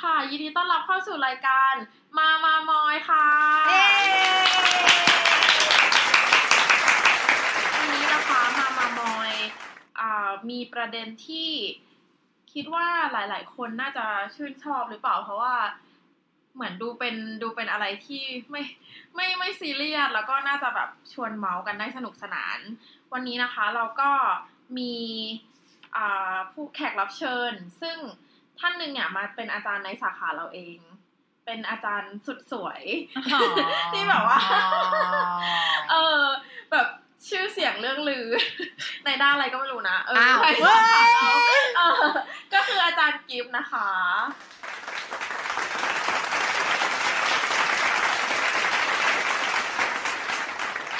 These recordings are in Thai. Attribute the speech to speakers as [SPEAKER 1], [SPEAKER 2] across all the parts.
[SPEAKER 1] ค่ะ ยินดีต้อนรับเข้าสู่รายการ มามามอยค่ะวันนี้นะคะมามามอยอ่ามีประเด็นที่คิดว่าหลาย ๆ คนน่าจะชื่นชอบหรือเปล่า เพราะว่าเหมือนดูเป็นดูเป็นอะไรที่ไม่ไม่ไม่ซีเรียสแล้วก็น่าจะแบบชวนเมาส์กันได้สนุกสนาน วันนี้นะคะเราก็มีอ่าผู้แขกรับเชิญ ซึ่ง ท่านหนึ่งเนี่ยมาเป็นอาจารย์ในสาขาเราเอง เป็นอาจารย์สุดสวยที่แบบว่า เออแบบชื่อเสียงเรื่องลือ ในด้านอะไรก็ไม่รู้นะ เออ
[SPEAKER 2] อ้าว
[SPEAKER 1] ใช่ค่ะเออก็คืออาจารย์กิฟต์นะคะ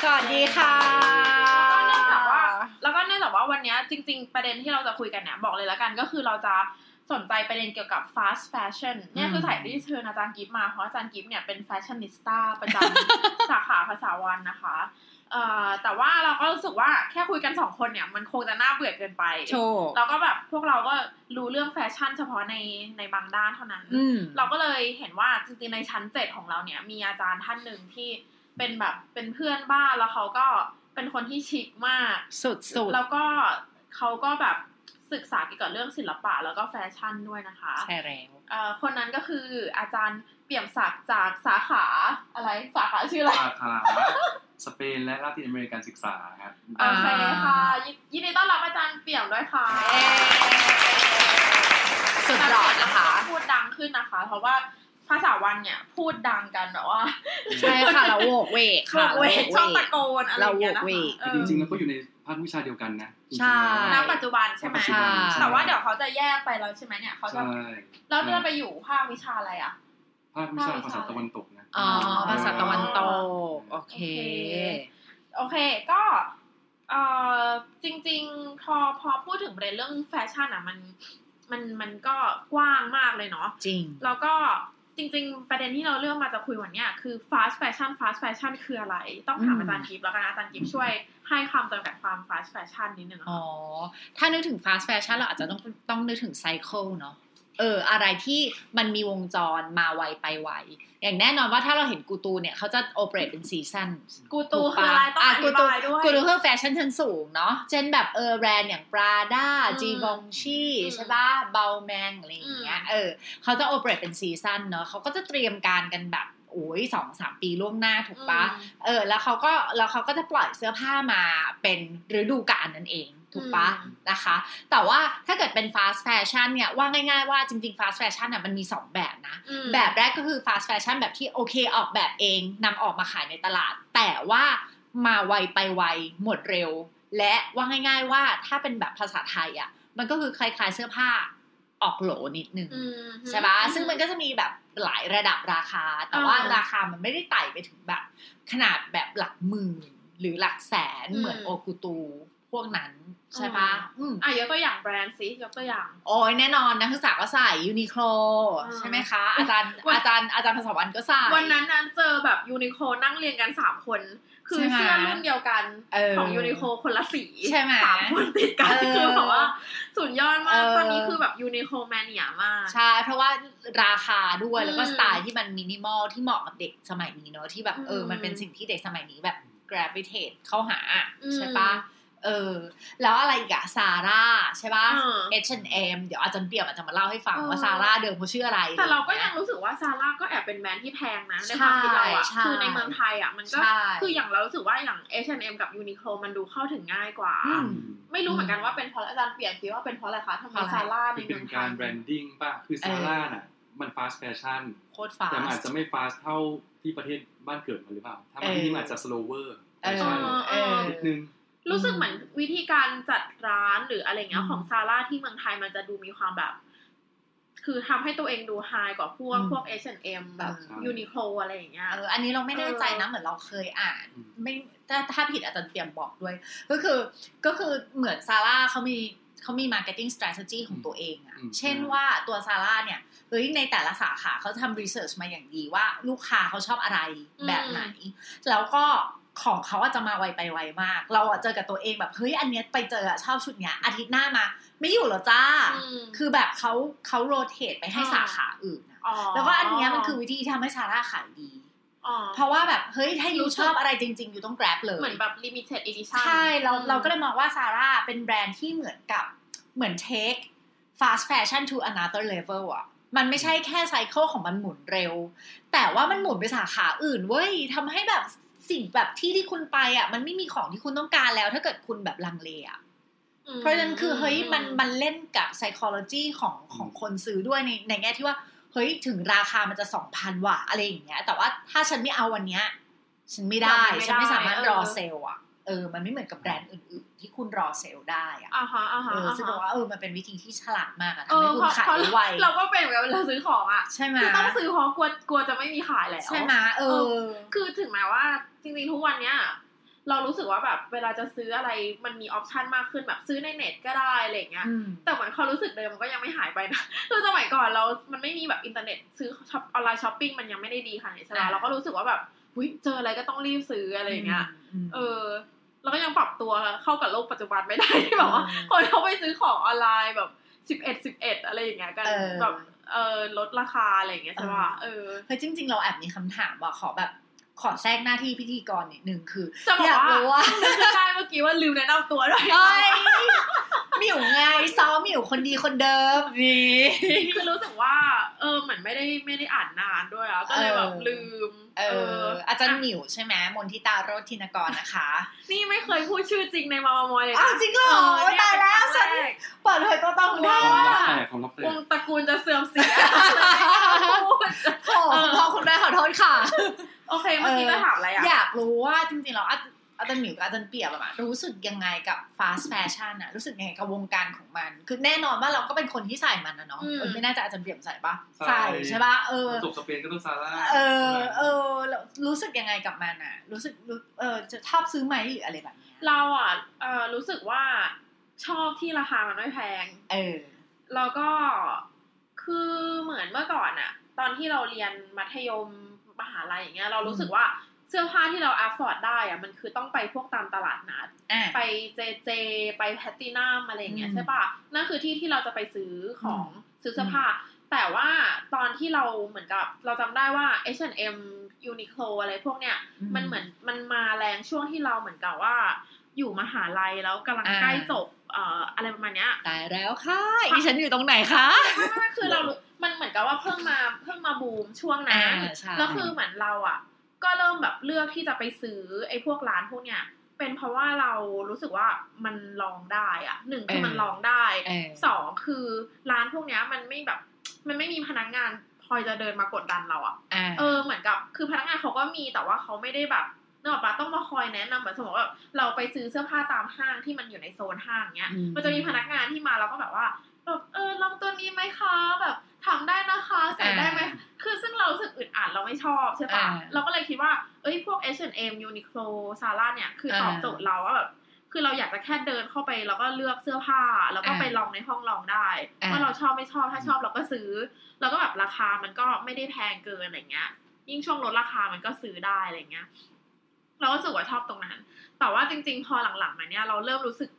[SPEAKER 2] สวัสดีค่ะ
[SPEAKER 1] แล้วก็เนื่องจากว่าแล้วก็เนื่องจากว่าวันเนี้ยจริง ๆ ประเด็นที่เราจะคุยกันเนี่ยบอกเลยละกันก็คือเราจะ สนใจประเด็นเกี่ยวกับ fast fashion เนี่ยคือสายที่เชิญอาจารย์กิฟต์มา เพราะอาจารย์กิฟต์เนี่ยเป็นแฟชั่นนิสต้าประจำสาขาภาษาวันนะคะเอ่อแต่ว่าเราก็รู้สึกว่าแค่คุยกันสองคนเนี่ยมันคงจะน่าเบื่อเกินไป
[SPEAKER 2] โชว์
[SPEAKER 1] แล้วก็แบบพวกเราก็รู้เรื่องแฟชั่นเฉพาะในในบางด้านเท่านั้น
[SPEAKER 2] อืม
[SPEAKER 1] เราก็เลยเห็นว่าจริงๆในชั้นเจ็ดของเราเนี่ยมีอาจารย์ท่านหนึ่งที่เป็นแบบเป็นเพื่อนบ้านแล้วเขาก็เป็นคนที่ชิคมาก
[SPEAKER 2] สุดสุด
[SPEAKER 1] แล้วก็เขาก็แบบ ศึกษาเกี่ยวกับเรื่องศิลปะแล้วก็แฟชั่นด้วยนะคะ
[SPEAKER 2] ใช่แล้ว
[SPEAKER 1] เอ่อคนนั้นก็คืออาจารย์เปี่ยมศักดิ์จากสาขาอะไรสาขาชื่ออะไร
[SPEAKER 3] สาขาสเปนและลาตินอเมริกันศึกษาครับ
[SPEAKER 1] โอเคค่ะ ยินยินดีต้อนรับอาจารย์เปี่ยมด้วยค่ะ
[SPEAKER 2] สุดหล่อนะคะ
[SPEAKER 1] พูดดังขึ้นนะคะ เพราะว่า ภาษาวันเนี่ยพูดดังกันแบบว่า
[SPEAKER 2] ใช่ค่ะเราโวกเวก
[SPEAKER 1] โว
[SPEAKER 2] ค่ะ
[SPEAKER 1] กเวกชอบตะโกนอะไรอย่างเงี้ยนะ
[SPEAKER 2] เราโวกเว
[SPEAKER 1] คะ
[SPEAKER 2] ก
[SPEAKER 1] เออ
[SPEAKER 3] จริงๆแล้วก็อยู่ในภาควิชาเดียวกันนะจริงๆ
[SPEAKER 2] ใช่
[SPEAKER 3] แล้ว
[SPEAKER 1] ณปัจจุบันใช่ไหม
[SPEAKER 3] ปัจจุบัน
[SPEAKER 2] ใช่
[SPEAKER 1] แต่ว่าเดี๋ยวเขาจะแยกไปแล้วใช่ไหมเนี่ยเขาจะ
[SPEAKER 3] ใช่
[SPEAKER 1] แล้วจะไปอยู่ภาควิชาอะไรอะ
[SPEAKER 3] ภาควิชาภาษาตะวันตกนะ
[SPEAKER 2] อ๋อภาษาตะวันตกโอเค
[SPEAKER 1] โอเคก็เอ่อจริง ๆ พอพอพูดถึงประเด็นเรื่องแฟชั่นอะมันมันมันก็กว้างมากเลยเนาะ
[SPEAKER 2] จริง
[SPEAKER 1] แล้วก็ จริง ๆ ประเด็นที่เราเลือกมาจะคุยวันเนี้ยคือ fast fashion fast fashion คืออะไร ต้องถาม
[SPEAKER 2] อืม
[SPEAKER 1] อาจารย์กิฟต์แล้วกันอาจารย์กิฟต์ช่วยให้คำจำกัดความ fast fashion นิดนึง
[SPEAKER 2] อ๋อ
[SPEAKER 1] ค่ะ
[SPEAKER 2] ถ้านึกถึง fast fashion เราอาจจะต้องต้องนึกถึง cycle เนาะ เอออะไรที่มันมีวงจรมาไวไปไวอย่างแน่นอนว่าถ้าเราเห็นกูตูเนี่ยเขาจะ operate เป็น
[SPEAKER 1] season couture คืออะไรต้องอธิบายด้วย
[SPEAKER 2] กูตูคือแฟชั่นชั้นสูงเนาะเช่นแบบเออแบรนด์อย่าง Prada
[SPEAKER 1] อืม
[SPEAKER 2] Givenchy
[SPEAKER 1] อืม
[SPEAKER 2] ใช่ปะ b a l m a n อะไรอย่างเงี้ย
[SPEAKER 1] อืม
[SPEAKER 2] เออเขาจะ operate เป็นซีซันเนาะเขาก็จะเตรียมการกันแบบโอ้ยสองสามปีล่วงหน้าถูกปะเออ แล้วเขาก็แล้วเขาก็จะปล่อยเสื้อผ้ามาเป็นฤดูกาลนั่นเอง ถูกปะ
[SPEAKER 1] อืม
[SPEAKER 2] นะคะ แต่ว่าถ้าเกิดเป็น fast fashion เนี่ยว่าง่าย ๆ ว่าจริง ๆ fast fashion น่ะมันมี 2 แบบนะ
[SPEAKER 1] อืม
[SPEAKER 2] แบบแรกก็คือ fast fashion แบบที่โอเคออกแบบเองนำออกมาขายในตลาด แต่ว่ามาไวไปไวหมดเร็ว และว่าง่าย ๆ ว่าถ้าเป็นแบบภาษาไทยอะมันก็คือคล้ายๆเสื้อผ้าออกโหลนิดนึง
[SPEAKER 1] อืม
[SPEAKER 2] ใช่ปะซึ่งมันก็จะมีแบบหลายระดับราคา แต่ว่า
[SPEAKER 1] อ่า
[SPEAKER 2] ราคามันไม่ได้ไต่ไปถึงแบบ ขนาดแบบหลักหมื่นหรือหลักแสน
[SPEAKER 1] อืม
[SPEAKER 2] เหมือนโอกุตู พวกนั้นใช่ปะ
[SPEAKER 1] อ่า
[SPEAKER 2] อืม
[SPEAKER 1] อะยกตัวอย่างแบรนด์สิยกตัวอย่าง
[SPEAKER 2] โอ้ยแน่นอนนักศึกษาก็ใส่ยูนิโคล
[SPEAKER 1] อ่า
[SPEAKER 2] ใช่ไหมคะ อาจารย์
[SPEAKER 1] วัน
[SPEAKER 2] อาจารย์อาจารย์ภาษาวันก็ใส่
[SPEAKER 1] วันนั้นนั้นเจอแบบยูนิโคนั่งเรียงกันสามคน คือ
[SPEAKER 2] ใช่ไหม
[SPEAKER 1] เสื้อรุ่นเดียวกัน
[SPEAKER 2] เออ
[SPEAKER 1] ของยูนิโคคนละสี
[SPEAKER 2] ใช่ไหม
[SPEAKER 1] สามคนติดกัน
[SPEAKER 2] เออ
[SPEAKER 1] คือแบบว่าสุดยอดมา
[SPEAKER 2] เอกอ
[SPEAKER 1] ตอนนี้คือแบบ Uniqlo mania มาก
[SPEAKER 2] ใช่ เพราะว่าราคาด้วยแล้วก็
[SPEAKER 1] อืม
[SPEAKER 2] สไตล์ที่มันมินิมอลที่เหมาะกับเด็กสมัยนี้เนอะที่แบบเอออ
[SPEAKER 1] ม
[SPEAKER 2] มันเป็นสิ่งที่เด็กสมัยนี้แบบ gravitate เข้าหา
[SPEAKER 1] อืม
[SPEAKER 2] ใช่ปะ เออ แล้วอะไรอีกอะ Zara ใช่ปะ
[SPEAKER 1] อ่า
[SPEAKER 2] H&M เดี๋ยวอาจารย์เปียบอาจจะมาเล่าให้ฟัง
[SPEAKER 1] เออ
[SPEAKER 2] ว่า Zara เดิมเขาชื่ออะไร
[SPEAKER 1] แต่เราก็
[SPEAKER 2] อะ
[SPEAKER 1] ยั
[SPEAKER 2] ง
[SPEAKER 1] รู้สึกว่า Zara ก็แอบเป็นแบรนด์ที่แพงนะใน
[SPEAKER 2] ใช่
[SPEAKER 1] ความคิดเราอะ
[SPEAKER 2] ใช่
[SPEAKER 1] คือในเมืองไทยอะมันก็
[SPEAKER 2] ใช่
[SPEAKER 1] คืออย่างเรารู้สึกว่าอย่าง H&M กับยูนิโคมันดูเข้าถึงง่ายกว่า
[SPEAKER 2] อืม
[SPEAKER 1] ไม่รู้เหมือนกันว่าเป็นเพราะอาจารย์เปลี่ยนคิดว่าเป็นเพราะอะไรคะทำไม
[SPEAKER 2] เพราะอะไร
[SPEAKER 1] ซาร่าใน
[SPEAKER 3] คือ
[SPEAKER 1] เมื
[SPEAKER 3] เป็
[SPEAKER 1] อง
[SPEAKER 3] น
[SPEAKER 1] ไท
[SPEAKER 3] การ
[SPEAKER 1] ย
[SPEAKER 3] แบรนดิ้งป่ะคือซาร่าน่ะมันฟาส t แฟชั่น
[SPEAKER 2] โคตรฟา
[SPEAKER 3] แต่มันอา
[SPEAKER 2] ส
[SPEAKER 3] จจะไม่ฟาสเท่าที่ประเทศบ้านเกิดมันหรือเปล่าถ้า
[SPEAKER 2] เอ
[SPEAKER 3] มา
[SPEAKER 2] อ
[SPEAKER 3] ที่นี่มันอาจจะสโลเวอร์
[SPEAKER 2] เออ
[SPEAKER 3] ใช่
[SPEAKER 2] เออ
[SPEAKER 3] นิดนึง
[SPEAKER 1] รู้สึกเหมือนวิธีการจัดร้านหรืออะไรเงี้ย
[SPEAKER 2] อืม
[SPEAKER 1] ของซาร่าที่เมืองไทยมันจะดูมีความแบบ คือทำให้ตัวเองดูไฮกว่าพวก
[SPEAKER 2] อืม
[SPEAKER 1] พวก H&M แบบ
[SPEAKER 3] ใช่
[SPEAKER 1] ยูนิโคอะไรอย่างเงี้ย
[SPEAKER 2] เอออันนี้เราไม่แน่ใจนะ
[SPEAKER 1] เออ
[SPEAKER 2] เหมือนเราเคยอ่าน
[SPEAKER 3] อืม
[SPEAKER 2] ไม่ถ้าถ้าผิดอาจารย์เตรียมบอกด้วย ก็คือก็คือเหมือนซาร่าเขามีเขามี marketing strategy ของตัวเองอะ
[SPEAKER 3] อืม
[SPEAKER 2] เช่นว่าตัวซาร่าเนี่ยเฮ้ยในแต่ละสาขาเขาทำ research มาอย่างดีว่าลูกค้าเขาชอบอะไร
[SPEAKER 1] อืม
[SPEAKER 2] แบบไหน แล้วก็ ของเขาอาจจะมาไวไปไวมาก เราอะเจอกับตัวเองแบบเฮ้ยอันเนี้ยไปเจออะชอบชุดเนี้ยอาทิตย์หน้ามา ไม่อยู่เหรอจ้า
[SPEAKER 1] อืม
[SPEAKER 2] คือแบบเขาเขาโรเตทไปให้
[SPEAKER 1] อ่า
[SPEAKER 2] สาขาอื่นอะ
[SPEAKER 1] อ๋อ
[SPEAKER 2] แล้วก็อันเนี้ยมันคือวิธีที่ทำให้ซาร่าขายดี
[SPEAKER 1] อ๋อ
[SPEAKER 2] เพราะว่าแบบเฮ้ยถ้ายู
[SPEAKER 1] รู้สึก
[SPEAKER 2] ชอบอะไรจริงๆยูต้อง grab เลย
[SPEAKER 1] เหมือนแบบ limited edition
[SPEAKER 2] ใช่เรา
[SPEAKER 1] อืม
[SPEAKER 2] เราก็เลยมองว่าซาร่าเป็นแบรนด์ที่เหมือนกับเหมือน take fast fashion to another level อะมันไม่ใช่แค่ไซเคิลของมันหมุนเร็ว แต่ว่ามันหมุนไปสาขาอื่นเว้ยทำให้แบบ สิ่งแบบที่ที่คุณไปอะ มันไม่มีของที่คุณต้องการแล้ว ถ้าเกิดคุณแบบลังเลอะ
[SPEAKER 1] อืม
[SPEAKER 2] เพราะฉะนั้นคือเฮ้ยมันมันเล่นกับ psychology ของของคนซื้อด้วยในในแง่ที่ว่าเฮ้ยถึงราคามันจะสองพันว่ะอะไรอย่างเงี้ย แต่ว่าถ้าฉันไม่เอาวันเนี้ย ฉันไม่ได้ ฉันไม่สามารถรอเซลล์อะ เออมันไม่เหมือนกับแบรนด์อื่นๆ ที่คุณรอเซลล์ได้อะ
[SPEAKER 1] อ่าฮะอ่าฮะ
[SPEAKER 2] เออ
[SPEAKER 1] อ่า
[SPEAKER 2] ซึ่ง
[SPEAKER 1] ฮะ
[SPEAKER 2] บอกว่าเออมันเป็นวิธีที่ฉลาดมากอะ
[SPEAKER 1] เอ
[SPEAKER 2] ทำให้
[SPEAKER 1] อ
[SPEAKER 2] คุณ
[SPEAKER 1] เพราะ
[SPEAKER 2] ขาย
[SPEAKER 1] เพราะ
[SPEAKER 2] ได้ไว
[SPEAKER 1] เราก็เป็นเหมือนกันเวลาซื้อของอะ
[SPEAKER 2] ใช่ไหม
[SPEAKER 1] คือต้องซื้อเพราะกลัวกลัวจะไม่มีขายแล้ว
[SPEAKER 2] ใช่ไหมเออ
[SPEAKER 1] คือถึงแม้ว่าจริงๆทุกวันเนี้ยเรารู้สึกว่าแบบเวลาจะซื้ออะไรมันมี option มากขึ้นแบบซื้อในเน็ตก็ได้อะไรอย่างเงี้ย
[SPEAKER 2] อืม
[SPEAKER 1] แต่เหมือนความรู้สึกเดิมมันก็ยังไม่หายไปนะคือสมัยก่อนเรา มันไม่มีแบบอินเทอร์เน็ตซื้อช็อปออนไลน์ช้อปปิ้งมันยังไม่ได้ดีขนาดนี้ใช่ไหม
[SPEAKER 2] อ่า
[SPEAKER 1] เราก็รู้สึกว่าแบบ หุยเจออะไรก็ต้องรีบซื้ออะไรอย่างเงี้ย
[SPEAKER 2] ม
[SPEAKER 1] เออเราก็ยังปรับตัวเข้ากับโลกปัจจุบันไม่ได้ที่แบบว่า
[SPEAKER 2] อืม
[SPEAKER 1] คนเขาไปซื้อของออนไลน์แบบสิบเอ็ดสิบเอ็ดอะไรอย่างเงี้ยกัน
[SPEAKER 2] เออ
[SPEAKER 1] แบบเออลดราคาอะไรอย่างเงี้ยใช่ป่ะเออ
[SPEAKER 2] เฮ้ยจริง ๆ เราแอบมีคำถามว่าขอแบบ ขอแทรกหน้าที่พิธีกรนิดนึงคือ
[SPEAKER 1] จะบอก
[SPEAKER 2] อยาก
[SPEAKER 1] ว่า
[SPEAKER 2] รู้ว่า
[SPEAKER 1] นึกขึ้นได้เมื่อกี้ว่าลืมแนะนำตัวด้วย
[SPEAKER 2] เอ้ยหมิวไงซ้อมหมิวคนดีคนเดิมนี่
[SPEAKER 1] คือรู้สึกว่า เออเหมือนไม่ได้ไม่ได้อ่านนานด้วยอะก็เลยแบบ
[SPEAKER 2] เออ
[SPEAKER 1] ลืม
[SPEAKER 2] เออ อาจารย์หมิวใช่ไหมมนทิตาโรจน์ธินกรนะคะ
[SPEAKER 1] นี่ไม่เคยพูดชื่อจริงในมามามอยเลย
[SPEAKER 2] อ้า
[SPEAKER 1] นะ
[SPEAKER 2] วจริงเหรอ
[SPEAKER 1] เเนี่ย
[SPEAKER 2] ตายแล้วฉัน
[SPEAKER 1] เป็ครั้งแรก
[SPEAKER 2] เปิดเผยตัวตนของ
[SPEAKER 1] ว้า
[SPEAKER 2] เธอ
[SPEAKER 3] ความลับแตกความลับแต
[SPEAKER 1] ว
[SPEAKER 3] ก
[SPEAKER 1] งตระกูลจะเสื่อมเสียพูด
[SPEAKER 2] โอ้คุณพ่อคุณแม่ขอโทษค่ะ
[SPEAKER 1] โอเคเมื่อกี้
[SPEAKER 2] เออ
[SPEAKER 1] จะถามอะไรอะ
[SPEAKER 2] อยากรู้ว่าจริงๆแล้วอาอาจารย์หมิวกับอาจารย์เปียบอะรู้สึกยังไงกับ fast fashion อะรู้สึกยังไงกับวงการของมัน คือแน่นอนว่าเราก็เป็นคนที่ใส่มันนะเนาะ
[SPEAKER 1] อืม
[SPEAKER 2] เออไม่น่าจะอาจารย์เปียบใส่ปะ
[SPEAKER 3] ใส่
[SPEAKER 2] ใส่ใช่ปะเออ
[SPEAKER 3] จบสเปนก็ต้องซาร่า
[SPEAKER 2] เออเออแล้วรู้สึกยังไงกับมันอะรู้สึกรู้เออจะชอบซื้อไหมหรืออะไรแบบเนี้ย
[SPEAKER 1] เราอะเออรู้สึกว่าชอบที่ราคามันไม่แพง
[SPEAKER 2] เออ
[SPEAKER 1] แล้วก็คือเหมือนเมื่อก่อนอะตอนที่เราเรียนมัธยม มหาลัยอย่างเงี้ยเรารู้สึกว่าเสื้อผ้าที่เรา afford ได้อะมันคือต้องไปพวกตามตลาดนัด
[SPEAKER 2] อะ
[SPEAKER 1] ไปเจเจ ไปแพตตินัมอะไรอย่างเงี้ย
[SPEAKER 2] อืม
[SPEAKER 1] ใช่ปะนั่นคือที่ที่เราจะไปซื้อของ
[SPEAKER 2] อืม
[SPEAKER 1] ซื้อเสื้อผ้า แต่ว่าตอนที่เราเหมือนกับเราจำได้ว่า H&M Uniqlo อะไรพวกเนี้ยมันเหมือนมันมาแรงช่วงที่เราเหมือนกับว่า อยู่มหาลัยแล้วกำลัง
[SPEAKER 2] อ่า
[SPEAKER 1] ใกล้จบเอ่ออะไรประมาณเนี้ย
[SPEAKER 2] ตายแล้วค่ะดิฉันอยู่ตรงไหนคะ
[SPEAKER 1] ไม่คือเรารู้มันเหมือนกับว่าเพิ่งมาเพิ่งมาบูมช่วงนั้น
[SPEAKER 2] อ่าใช่
[SPEAKER 1] แล้วคือเหมือนเราอะ ก็เริ่มแบบเลือกที่จะไปซื้อไอ้พวกร้านพวกเนี้ยเป็นเพราะว่าเรารู้สึกว่ามันลองได้อะหนึ่งคือมันลองได้
[SPEAKER 2] เออ
[SPEAKER 1] สองคือร้านพวกเนี้ยมันไม่แบบมันไม่มีพนักงานคอยจะเดินมากดดันเราอะ
[SPEAKER 2] อะ
[SPEAKER 1] เออเหมือนกับ คือพนักงานเขาก็มีแต่ว่าเขาไม่ได้แบบ เนกอะปะต้องมาคอยแนะนำเหมือนสมมติว่าแบบเราไปซื้อเสื้อผ้าตามห้างที่มันอยู่ในโซนห้างเนี้ย
[SPEAKER 2] อืม
[SPEAKER 1] มันจะมีพนักงานที่มาแล้วก็แบบว่าแบบเออลองตัวนี้ไหมคะแบบทำได้นะคะใส่ได้ไหมคือซึ่งเรารู้สึกอึดอัดเราไม่ชอบใช่ปะ
[SPEAKER 2] อ่า
[SPEAKER 1] เราก็เลยคิดว่าเอ้ยพวก H&M Uniqlo Zara เนี่ยคือตอบ
[SPEAKER 2] อ่า
[SPEAKER 1] โจทย์เราว่าแบบคือเราอยากจะแค่เดินเข้าไปแล้วก็เลือกเสื้อผ้า แล้วก็
[SPEAKER 2] อ่า
[SPEAKER 1] ไปลองในห้องลองได้
[SPEAKER 2] อ่า
[SPEAKER 1] ว่าเราชอบไม่ชอบถ้าชอบเราก็ซื้อ แล้วก็แบบราคามันก็ไม่ได้แพงเกินอะไรเงี้ย ยิ่งช่วงลดราคามันก็ซื้อได้อะไรเงี้ย เราก็รู้สึกว่าชอบตรงนั้น แต่ว่าจริง ๆ พอหลังๆมาเนี่ยเราเริ่มรู้สึก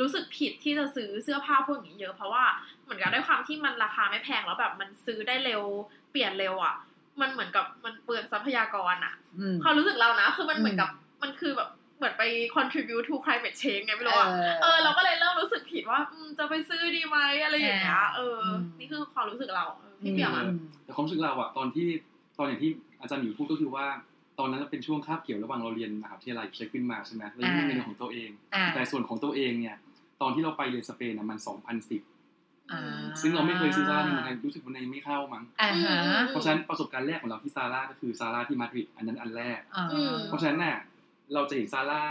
[SPEAKER 1] รู้สึกผิดที่จะซื้อเสื้อผ้าพวกนี้เยอะ เพราะว่าเหมือนกับด้วยความที่มันราคาไม่แพงแล้วแบบมันซื้อได้เร็วเปลี่ยนเร็วอะ มันเหมือนกับมันเปลืองทรัพยากรอะ
[SPEAKER 2] อืม
[SPEAKER 1] ความรู้สึกเรานะ คือมันเหมือนกับ
[SPEAKER 2] อืม
[SPEAKER 1] มันคือแบบเหมือนไป contribute to climate change ไงไม่รู้อะเออเราก็เลยเริ่มรู้สึกผิดว่าอืมจะไปซื้อดีไหมอะไรอย่างเงี้ยเอออ
[SPEAKER 2] ม
[SPEAKER 1] นี่คือความรู้สึกเราเออพี่เปียกอะ
[SPEAKER 2] อืม
[SPEAKER 3] แต่ความรู้สึกเราอะตอนที่ตอนอย่างที่อาจารย์หมิวพูดก็คือว่า ตอนนั้นเป็นช่วงคาบเกี่ยวระหว่างเราเรียนมหาวิทยาลัยเช็คขึ้นมาใช่ไหมเรายังไม่มีเงินของตัวเอง
[SPEAKER 2] อ่า
[SPEAKER 3] แต่ส่วนของตัวเองเนี่ย ตอนที่เราไปเรียนสเปนน่ะมัน2010
[SPEAKER 2] อ่า
[SPEAKER 3] ซึ่งเราไม่เคยซื้อซาร่าในเมืองไทยรู้สึกว่าในไม่เข้ามั้ง
[SPEAKER 2] อ่าฮะ
[SPEAKER 3] เพราะฉะนั้นประสบการณ์แรกของเราที่ซาร่าก็คือซาร่าที่มาดริดอันนั้นอันแรก
[SPEAKER 2] อ่า
[SPEAKER 1] อืม
[SPEAKER 3] เพราะฉะนั้นน่ะเราจะเห็นซาร่า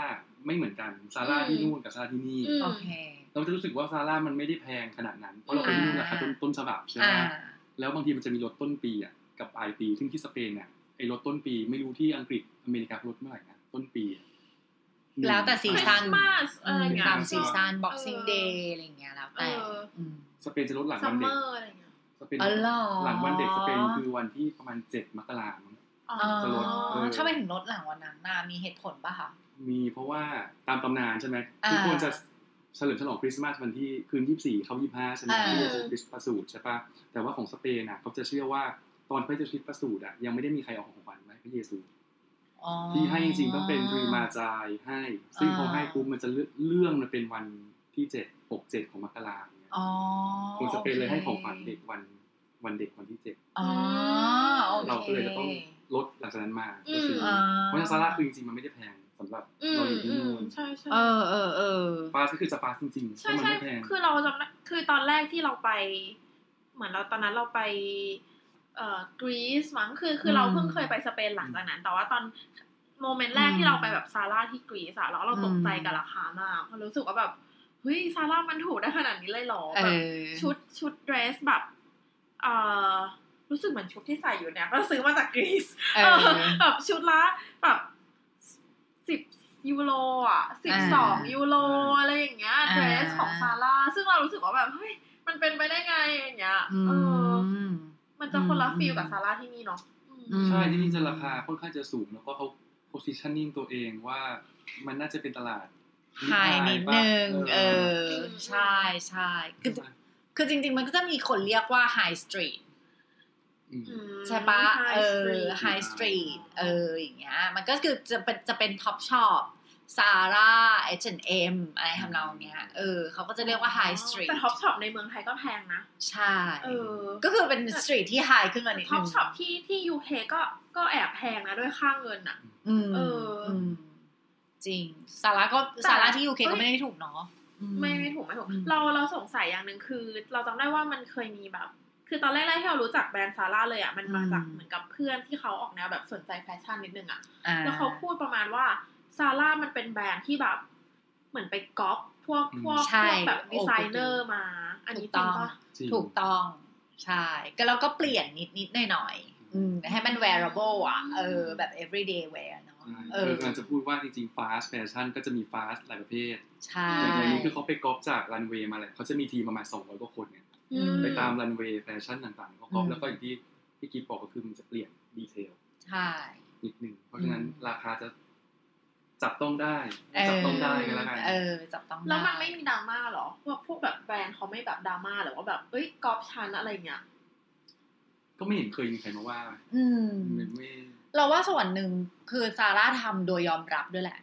[SPEAKER 3] ไม่เหมือนกันซาร่าที่นู่นกับซาร่าที่นี่
[SPEAKER 1] อืม
[SPEAKER 2] โอเค
[SPEAKER 3] เราจะรู้สึกว่าซาร่ามันไม่ได้แพงขนาดนั้น เพราะเราไปที่นู่นราคาต้นต้นฉบับใช่ไหม
[SPEAKER 2] อ่า
[SPEAKER 3] แล้วบางทีมันจะมีลดต้นปีอะกับปลายปีซึ่งที่สเปนเนี่ย ไอ้ลดต้นปีไม่รู้ที่อังกฤษอเมริกาลดเมื่อไหร่นะต้นปีอะ
[SPEAKER 2] แล้วแต่ซี
[SPEAKER 1] คริ
[SPEAKER 2] ซั่
[SPEAKER 1] ส
[SPEAKER 2] น
[SPEAKER 1] ต์มาสอะไรอย่างเงี้ย
[SPEAKER 2] ตามซีซั่น
[SPEAKER 1] เออ
[SPEAKER 2] boxing day อะไรอย่างเงี้ยแล้วแต่
[SPEAKER 1] เออ
[SPEAKER 2] ม
[SPEAKER 3] สเปนจะลดหลัง
[SPEAKER 1] ซั
[SPEAKER 3] วั
[SPEAKER 1] ม
[SPEAKER 3] น
[SPEAKER 1] เม
[SPEAKER 3] เด็ก
[SPEAKER 1] อร์อะไรอย่างเงี้ย
[SPEAKER 3] สเปน
[SPEAKER 2] อ๋อเหรอ
[SPEAKER 3] หลังวันเด็กสเปนคือวันที่ประมาณเจ็ดมกราคม
[SPEAKER 1] อ๋อ
[SPEAKER 2] อ๋อ
[SPEAKER 3] จะลดเออ
[SPEAKER 2] ถ้าไม่ถึงลดหลังวันนั้นน่ะมีเหตุผลป่ะคะ
[SPEAKER 3] มีเพราะว่าตามตำนานใช่ไหม
[SPEAKER 2] อ่า
[SPEAKER 3] ทุกคนจะเฉลิมฉลองคริสต์มาสวันที่คืนยี่สี่เขายี่ห้าใช่ไหม
[SPEAKER 2] อ่า
[SPEAKER 3] ที่จะคริสต์มาสสูตรใช่ปะแต่ว่าของสเปนน่ะเขาจะเชื่อว่า ตอนพระเจ้าชิดประสูติอะยังไม่ได้มีใครเอาของขวัญมาให้พระเยซู
[SPEAKER 2] อ๋อ
[SPEAKER 3] ที่ให้จริงๆต้องเป็นรีมาจายให้ ซึ่ง
[SPEAKER 2] อ่า
[SPEAKER 3] พอให้ปุ๊บมันจะเลื่อนเรื่องมันเป็นวันที่เจ็ดหกเจ็ดของมกราเนี่ย
[SPEAKER 2] อ๋อ
[SPEAKER 3] คงจะเป็นเลย
[SPEAKER 2] โอค
[SPEAKER 3] ให้ของขวัญเด็กวันวันเด็กวันที่เจ็ด
[SPEAKER 2] อ๋อโอเค
[SPEAKER 3] เราก็เลยจะต้องลดหลังจากนั้นมา
[SPEAKER 1] อืม
[SPEAKER 3] ก็คืออ
[SPEAKER 2] อ่า
[SPEAKER 3] เพราะฉะนั้นซาร่าคือจริงๆมันไม่ได้แพงสำหรับ
[SPEAKER 1] อื
[SPEAKER 3] เรา
[SPEAKER 1] ม
[SPEAKER 3] อยู่ที่
[SPEAKER 1] อื
[SPEAKER 3] นู่
[SPEAKER 1] ม
[SPEAKER 3] น
[SPEAKER 1] ใช่ใช่
[SPEAKER 2] เออเออเออ
[SPEAKER 3] fast ก็คือจะ fast จริงๆ
[SPEAKER 1] ใช่
[SPEAKER 3] เพราะมัน
[SPEAKER 1] ใช่
[SPEAKER 3] ไม่แพง
[SPEAKER 1] คือเราจำได้คือตอนแรกที่เราไป เหมือนเราตอนนั้นเราไป เอ่อกรีซมั้งคือคือเราเพิ่งเคยไปสเปนหลังจากนั้น แต่ว่าตอน moment แรกที่เราไปแบบ Zara ที่กรีซอะแล้วเราตกใจกับราคามากเพราะรู้สึกว่าแบบเฮ้ย Zara มันถูกได้ขนาดนี้เลยเหรอ
[SPEAKER 2] เอ
[SPEAKER 1] แบบ
[SPEAKER 2] อ
[SPEAKER 1] ชุดชุดเดรสแบบเอ่อรู้สึกเหมือนชุดที่ใส่อยู่เนี่ยก็ซื้อมาจากกรีซ
[SPEAKER 2] เอ
[SPEAKER 1] เอ
[SPEAKER 2] อ
[SPEAKER 1] อแบบชุดละแบบสิบยูโรอะสิบสอง
[SPEAKER 2] อ่า
[SPEAKER 1] ยูโรอะไรอย่างเงี้ย
[SPEAKER 2] อ่า
[SPEAKER 1] เดรสของซาร่าซึ่งเรารู้สึกว่าแบบเฮ้ยมันเป็นไปได้ไงอย่างเงี้ย
[SPEAKER 2] อื
[SPEAKER 1] เออ
[SPEAKER 2] ม
[SPEAKER 1] มันจะคนละ
[SPEAKER 2] อืม
[SPEAKER 1] ฟีลกับซาร่าที่นี่เนาะอืม
[SPEAKER 2] อืม
[SPEAKER 3] ใช่ที่นี่จะราคาค่อนข้างจะสูงแล้วก็เขา positioning ตัวเองว่ามันน่าจะเป็นตลาด
[SPEAKER 2] ไฮนิดนึงเออ
[SPEAKER 1] อืม
[SPEAKER 2] ใช่ใช่คือคือจริง ๆ มันก็จะมีคนเรียกว่าไฮสตรีท
[SPEAKER 3] อืม
[SPEAKER 1] อืม
[SPEAKER 2] ใช่ปะ
[SPEAKER 1] High
[SPEAKER 2] เออ
[SPEAKER 1] Street
[SPEAKER 2] high street เอออย่างเงี้ยมันก็คือจะเป็นจะเป็น Topshop Zara H&M อะไรทำนองเนี้ย เออเขาก็จะเรียกว่า high street
[SPEAKER 1] แต่ Topshop ในเมืองไทยก็แพงนะ
[SPEAKER 2] ใช่
[SPEAKER 1] เออ
[SPEAKER 2] ก็คือเป็น street ที่ high ขึ้นมานิดนึง
[SPEAKER 1] ท็อปช็อปที่ที่ UK ก็ก็แอบแพงนะด้วยค่าเงินอะ
[SPEAKER 2] อืม
[SPEAKER 1] เอออื
[SPEAKER 2] มจริง Zara ก็
[SPEAKER 1] แต่
[SPEAKER 2] Zara ที่ UK เอ้
[SPEAKER 1] ยก็
[SPEAKER 2] ไม่ได้ถูกเนาะอื
[SPEAKER 1] ไม่ไม่ถูกไม่ถูก
[SPEAKER 2] อืม
[SPEAKER 1] เราเราสงสัยอย่างหนึ่งคือ เราจำได้ว่ามันเคยมีแบบ คือตอนแรกๆที่เรารู้จักแบรนด์ Zara เลยอะมันมาจากเหมือนกับเพื่อนที่เขาออกแนวแบบสนใจแฟชั่นนิดนึงอะ
[SPEAKER 2] อ่า
[SPEAKER 1] แล้วเขาพูดประมาณว่า Zara มันเป็นแบรนด์ที่แบบ เหมือนไปก๊อปพวก
[SPEAKER 3] อืม
[SPEAKER 1] พวก
[SPEAKER 2] ใช่
[SPEAKER 1] พวกแบบ
[SPEAKER 2] โอ้
[SPEAKER 1] ดีไซเนอร์มา อันนี้จริงปะ
[SPEAKER 3] จริง
[SPEAKER 2] ถูกต้อง ใช่ ก็เราก็เปลี่ยนนิดนิดหน่อยหน่อยๆอืมให้มัน wearable อะ เออ แบบ everyday wear เนาะ
[SPEAKER 3] ใช่
[SPEAKER 2] เอ
[SPEAKER 3] คือ
[SPEAKER 2] อ
[SPEAKER 3] กำลังจะพูดว่าจริงๆ fast fashion ก็จะมี fast หลายประเภท
[SPEAKER 2] ใช่
[SPEAKER 3] อย่างอย่างนี้คือเขาไปก๊อปจากรันเวย์มาแหละเขาจะมีทีมประมาณ200กว่าคนเนี่ย
[SPEAKER 1] อืม
[SPEAKER 3] ไปตามรันเวย์แฟชั่นต่างๆเขาก๊อป
[SPEAKER 2] อืม
[SPEAKER 3] แล้วก็อย่างที่พี่กิ๊ฟบอกก็คือมันจะเปลี่ยน detail
[SPEAKER 2] ใช่
[SPEAKER 3] นิดนึง เพราะฉะนั้น
[SPEAKER 2] อืม
[SPEAKER 3] ราคาจะ จับต้องได้
[SPEAKER 2] เออ
[SPEAKER 3] จับต้องได้กันแล้วกัน
[SPEAKER 2] เออ จับต้อง
[SPEAKER 1] แล้วมัน
[SPEAKER 2] ด้
[SPEAKER 1] ไม่มีดราม่าเหรอพวกพวกแบบแบรนด์เขาไม่แบบดราม่าหรือว่าแบบเอ้ยก๊อปฉันอะไรเงี้ย
[SPEAKER 3] ก็ไม่เห็นเคยมีใครมาว่า
[SPEAKER 2] อืม
[SPEAKER 3] ไม่ไม่
[SPEAKER 2] เราว่าส่วนหนึ่งคือซาร่าทำโดยยอมรับด้วยแหละ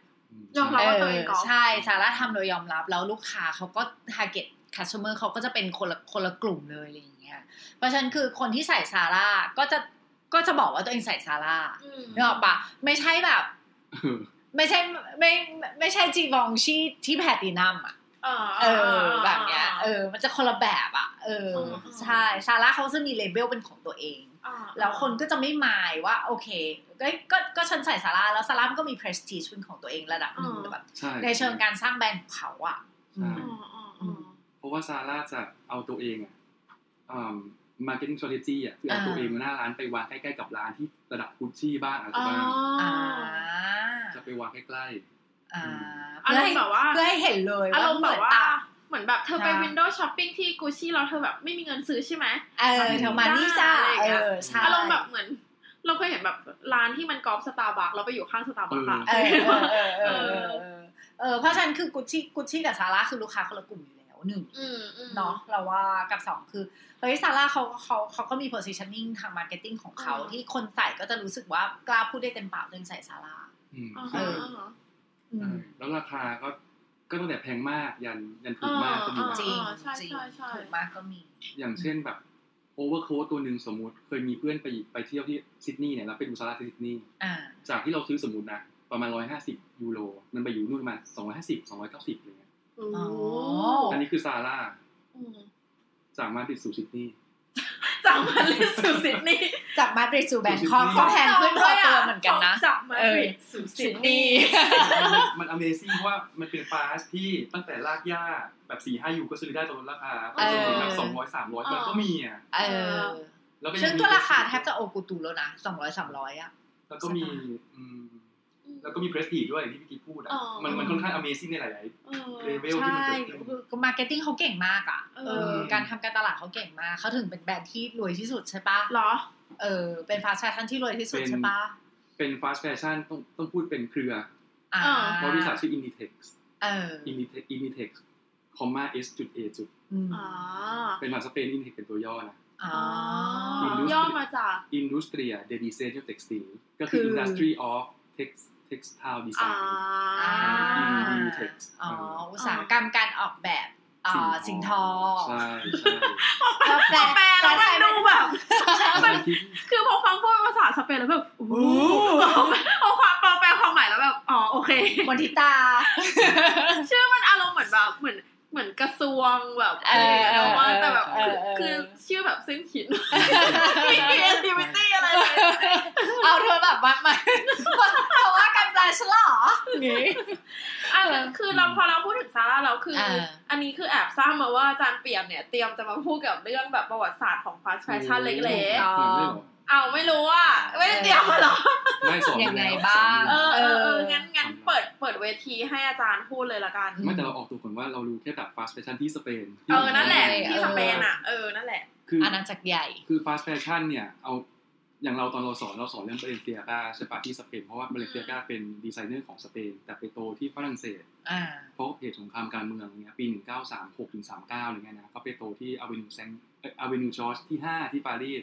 [SPEAKER 1] ยอมรับว่าตัวเองก๊อป
[SPEAKER 2] ใช่ซาร่าทำโดยยอมรับ แล้วลูกค้าเขาก็ target customer เขาก็จะเป็นคนละคนละกลุ่มเลยอะไรอย่างเงี้ยเพราะฉะนั้นคือคนที่ใส่ซาร่าก็จะก็จะบอกว่าตัวเองใส่ซาร่า
[SPEAKER 1] อืม
[SPEAKER 2] นึกออกปะไม่ใช่แบบ
[SPEAKER 3] เออ
[SPEAKER 2] ไม่ใช่ไม่ไม่ไม่ใช่จีบองชีที่แพลตินัมอะ
[SPEAKER 1] เออ
[SPEAKER 2] เออแบบเนี้ยเออ มันจะคนละแบบอะ เออใช่ซาร่าเขาจะมีเลเบลเป็นของตัวเอง
[SPEAKER 1] อ่า
[SPEAKER 2] แล้วคนก็จะไม่หมายว่า โอเคก็ก็ก็ฉันใส่ซาร่าแล้วซาร่ามันก็มี prestige เป็นของตัวเองระดับหนึ่งแต่แบบ
[SPEAKER 3] ใช่
[SPEAKER 2] ในเชิงการสร้างแบรนด์ของเขาอะ
[SPEAKER 3] ใช่
[SPEAKER 1] อ่าอ่าอ่า
[SPEAKER 3] เพราะว่าซาร่าจะเอาตัวเองอะอ่า marketing strategy อะคือเอา
[SPEAKER 2] อ่า
[SPEAKER 3] ตัวเองหน้าร้านไปวางใกล้ๆกับร้านที่ระดับกุชชี่บ้างอะไร
[SPEAKER 1] อ๋อ
[SPEAKER 3] บ้าง
[SPEAKER 2] อ่า
[SPEAKER 3] จะไปวางใกล้
[SPEAKER 2] อ่า
[SPEAKER 1] อารมณ์แบบว่า
[SPEAKER 2] เพื่อให้เห็นเลย
[SPEAKER 1] อาร
[SPEAKER 2] ว่าม
[SPEAKER 1] ณ์
[SPEAKER 2] เห
[SPEAKER 1] แบ
[SPEAKER 2] มือบน
[SPEAKER 1] ว่า
[SPEAKER 2] ต่าง
[SPEAKER 1] เหมือนแบบเธอไป
[SPEAKER 2] ใช่
[SPEAKER 1] วินโดว์ช้อปปิ้งที่กูชี่แล้วเธอแบบไม่มีเงินซื้อใช่ไหม
[SPEAKER 2] เออเธอมานี่จ้า
[SPEAKER 1] อะไรอย่าง
[SPEAKER 2] เอ
[SPEAKER 1] เงี้ย
[SPEAKER 2] อใช่
[SPEAKER 1] อารมณ์แบบเหมือน เราเคยเห็นแบบร้านที่มันก๊อปสตาร์บัคเราไปอยู่ข้างสตาร์บัคอะ
[SPEAKER 2] เออเออเออเออเออเออเออเพราะฉะนั้นคือกุชชี่กุชชี่กับซาร่าคือลูกค้าคนละกลุ่มอยู่แล้ว หนึ่ง
[SPEAKER 1] อืมอืม
[SPEAKER 2] เนาะเราว่ากับสองคือเฮ้ยซาร่าเขาเขาเขาก็มี positioning ทาง marketing ของเขา
[SPEAKER 1] อ่า
[SPEAKER 2] ที่คนใส่ก็จะรู้สึกว่ากล้าพูดได้เต็มปากตัวเองใส่ซาร่า
[SPEAKER 3] ๆอืม
[SPEAKER 1] อ่า
[SPEAKER 3] ใช่
[SPEAKER 1] ฮะอ่าฮะ
[SPEAKER 2] อืม
[SPEAKER 3] แล้วราคาก็ก็ตั้งแต่แพงมากยันยันถูกมากก็มี
[SPEAKER 1] อ่า
[SPEAKER 2] จริง
[SPEAKER 1] ใช่
[SPEAKER 2] จริง
[SPEAKER 1] ใช่ใช่
[SPEAKER 2] ถูกมากก็มี
[SPEAKER 3] อย่างเช่นแบบโอเวอร์โค้ตัวหนึ่งสมมุติเคยมีเพื่อนไปไปเที่ยวที่ซิดนีย์เนี่ยแล้วไปดูซาร่าที่ซิดนีย์
[SPEAKER 2] อ่า
[SPEAKER 3] จากที่เราซื้อสมมุตินะประมาณร้อยห้าสิบยูโรมันไปอยู่นู่นประมาณสองร้อยห้าสิบสองร้อยเก้าสิบอะไรเงี้ย
[SPEAKER 1] โอ้
[SPEAKER 2] อ๋อ
[SPEAKER 3] อันนี้คือซาร่า
[SPEAKER 1] อืม
[SPEAKER 3] จากมาดริดสู่ซิดนีย์
[SPEAKER 1] จากมาดริดสู่ซิดนีย์
[SPEAKER 2] จากมาดริดสู่แบงคอก
[SPEAKER 3] สู่
[SPEAKER 2] ก็แพงขึ้นพอตัวเหมือนกันนะ
[SPEAKER 1] จากมาดริดสู่ซิดนีย์
[SPEAKER 3] มัน Amazing เพราะว่ามันเป็น fast ที่ตั้งแต่ราคาแบบสี่ห้ายูก็ซื้อได้ตรงราคาไปจนถึงแบบสองร้อยสามร้อยมันก็มีอะ
[SPEAKER 2] เออ
[SPEAKER 3] แล้วก็ยั
[SPEAKER 2] ซึ่ง
[SPEAKER 3] มี
[SPEAKER 2] ก็ราคาแทบจะ haute couture แล้วนะสองร้อยสามร้อยอะ
[SPEAKER 3] แล้วก็มีอืม แล้วก็มี prestige ด้วยอย่างที่พี่กิ๊ฟพูดอะ
[SPEAKER 1] อ๋อ
[SPEAKER 3] มันมันค่อนข้าง Amazing ในหลาย
[SPEAKER 1] เออ
[SPEAKER 3] เลเวลที่
[SPEAKER 2] ใช่
[SPEAKER 3] มันเกิดขึ้น
[SPEAKER 2] คือ marketing เขาเก่งมากอะ
[SPEAKER 1] เอ
[SPEAKER 2] เอ
[SPEAKER 1] อ
[SPEAKER 2] อการทำการตลาดเขาเก่งมากเขาถึงเป็นแบรนด์ที่รวยที่สุดใช่ปะ
[SPEAKER 1] เหรอ
[SPEAKER 2] เออเป็น fast fashion ที่รวยที่สุด
[SPEAKER 3] เป็น
[SPEAKER 2] ใช่ปะ
[SPEAKER 3] เป็นฟาส t แฟชั่นต้องต้องพูดเป็นเครือ
[SPEAKER 2] อ่า
[SPEAKER 3] บริษัทชื่อ Inditex
[SPEAKER 2] เออ
[SPEAKER 3] Inditex Inditex คอมมา S จุด A จุด
[SPEAKER 2] อืม
[SPEAKER 1] อ๋อ
[SPEAKER 3] เป็นภาษาสเปน Inditex เป็นตัวย่อนะ
[SPEAKER 2] อ๋อ
[SPEAKER 3] Industry
[SPEAKER 1] ย่อมาจาก
[SPEAKER 3] Industria de Diseño Textil ก็คือ
[SPEAKER 2] คือ
[SPEAKER 3] Industry of Tex- Textile
[SPEAKER 1] อ่า
[SPEAKER 3] Design
[SPEAKER 2] อ่า
[SPEAKER 3] Inditex
[SPEAKER 2] อ๋อ
[SPEAKER 3] เออ
[SPEAKER 2] อุตสาหกรรมการออกแบบอ่าสิ่งทอ
[SPEAKER 3] ใช่ใช่
[SPEAKER 2] แล้วแปล
[SPEAKER 1] แปลแล้วมันดูแบบ
[SPEAKER 3] อะไรที่
[SPEAKER 1] คือพอฟังพูดภาษาสเปนแล้วแบบโอ้โห
[SPEAKER 2] โอ้
[SPEAKER 1] เอาความแปลแปลความหมายแล้วแบบอ๋อโอเค
[SPEAKER 2] มนทิตา
[SPEAKER 1] ชื่อมันอารมณ์เหมือนแบบเหมือนเหมือนกระทรวงแบบ
[SPEAKER 2] เออเออ
[SPEAKER 1] ว่า
[SPEAKER 2] เออ
[SPEAKER 1] แต่แบบ
[SPEAKER 2] เออเออ
[SPEAKER 1] คือชื่อแบบซึ่งคิดไม่มี creativity อะไรเลย
[SPEAKER 2] เอาเธอแบบมามาเพราะว่ากันแปลฉล ออย่างงี้
[SPEAKER 1] อะคือเราพอเราพูดถึงซาร่าแล้วคือ
[SPEAKER 2] อ่า
[SPEAKER 1] อันนี้คือแอบทราบมาว่าอาจารย์เปี่ยมเนี่ยเตรียมจะมาพูดกับเรื่องแบบประวัติศาสตร์ของ fast fashion เล็ก
[SPEAKER 2] อ๋อ
[SPEAKER 3] เหมือนไม่หรอ
[SPEAKER 1] ๆเอาไม่รู้อะไม่ได้เตรียมมาหรอ
[SPEAKER 3] ไม่สอน
[SPEAKER 2] ยังไง
[SPEAKER 3] แล้ว
[SPEAKER 2] บ้าง
[SPEAKER 1] เอ
[SPEAKER 3] สน
[SPEAKER 1] อ
[SPEAKER 3] แล้ว
[SPEAKER 1] เออเออ
[SPEAKER 2] เออ
[SPEAKER 1] งั้นงั้นเปิดเปิดเวทีให้อาจารย์พูดเลยละกัน
[SPEAKER 3] ไม่แต่เราออกตัวก่อนว่าเรารู้แค่แบบ fast fashion ที่สเปน
[SPEAKER 1] เออนั่นแหละ
[SPEAKER 2] เออ
[SPEAKER 1] ที่สเปนอะเออนั่นแหละ
[SPEAKER 3] คือ
[SPEAKER 2] อาณาจักรใหญ่
[SPEAKER 3] คือ fast fashion เนี่ยเอา อย่างเราตอนเราสอนเราสอนเรื่องบาเลนเซียกาใช่ปะที่สเปนเพราะว่าบาเลนเซียกาเป็นดีไซเนอร์ของสเปน แต่ไปโตที่ฝรั่งเศส
[SPEAKER 2] อ่า
[SPEAKER 3] เพราะเหตุสงครามการเมืองเนี่ยปี 1936ถึง39อะไรเงี้ยนะก็ไปโตที่ avenue แซงavenue จอร์จที่ 5 ที่ปารีส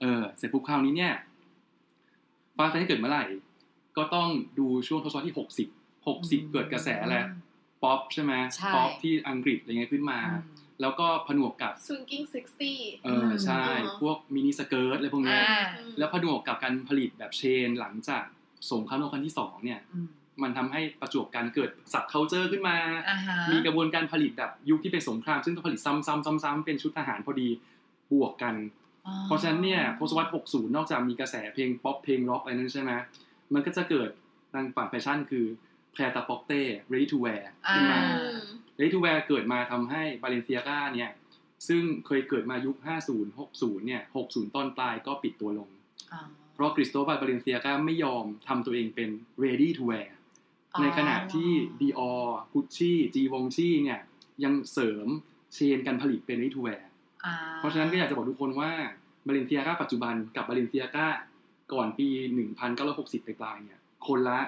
[SPEAKER 3] เออเสร็จปุ๊บคราวนี้เนี่ย fast fashion เกิดเมื่อไหร่ ก็ต้องดูช่วงทศวรรษที่ 60 60 เกิดกระแสแหละป๊อปใช่ไหม
[SPEAKER 2] ใช่
[SPEAKER 3] ป๊อปที่อังกฤษอะไรเงี้ยขึ้นมา
[SPEAKER 2] อืม
[SPEAKER 3] แล้วก็ผนวกกับ
[SPEAKER 1] swinging 60
[SPEAKER 3] เออใช่
[SPEAKER 1] อืม
[SPEAKER 3] พวก miniskirt อะไรพวกเนี้ย
[SPEAKER 2] อ่า
[SPEAKER 3] แล้วผนวกกับการผลิตแบบ chain หลังจากสงครามโลกครั้งที่สองเนี่ย
[SPEAKER 2] อืม
[SPEAKER 3] มันทำให้ประจวบการเกิด subculture ขึ้นมา
[SPEAKER 2] อ่าฮะ
[SPEAKER 3] มีกระบวนการผลิตแบบยุคที่เป็นสงคราม ซึ่งต้องผลิตซ้ำๆซ้ำๆเป็นชุดทหารพอดีบวกกัน
[SPEAKER 2] อ๋อ
[SPEAKER 3] เพราะฉะนั้นเนี่ยทศวรรษ60 นอกจากมีกระแสเพลงป๊อปเพลงร็อกอะไรนั้นใช่ไหมมันก็จะเกิดทางฝั่งแฟชั่นคือแพรตาป็อกเต้ ready to wear
[SPEAKER 2] อ่า
[SPEAKER 3] ขึ้นมา
[SPEAKER 1] อืม
[SPEAKER 3] ready to wear เกิดมาทำให้บาเลนเซียกาเนี่ย ซึ่งเคยเกิดมายุค 50 60 เนี่ย 60 ต้นปลายก็ปิดตัวลง
[SPEAKER 2] อ๋อ
[SPEAKER 3] เพราะคริสโตบัลบาเลนเซียกาไม่ยอมทำตัวเองเป็น ready to wear
[SPEAKER 2] อ๋อ
[SPEAKER 3] ในขณะที่ Dior Gucci G w o n g c i เนี่ย ยังเสริม chain การผลิตเป็น ready to wear
[SPEAKER 2] อ่า
[SPEAKER 3] เพราะฉะนั้นก็อยากจะบอกทุกคนว่าบาเลนเซียกาปัจจุบันกับบาเลนเซียกาก่อนปี 1960 ปลายๆเนี่ย คนละ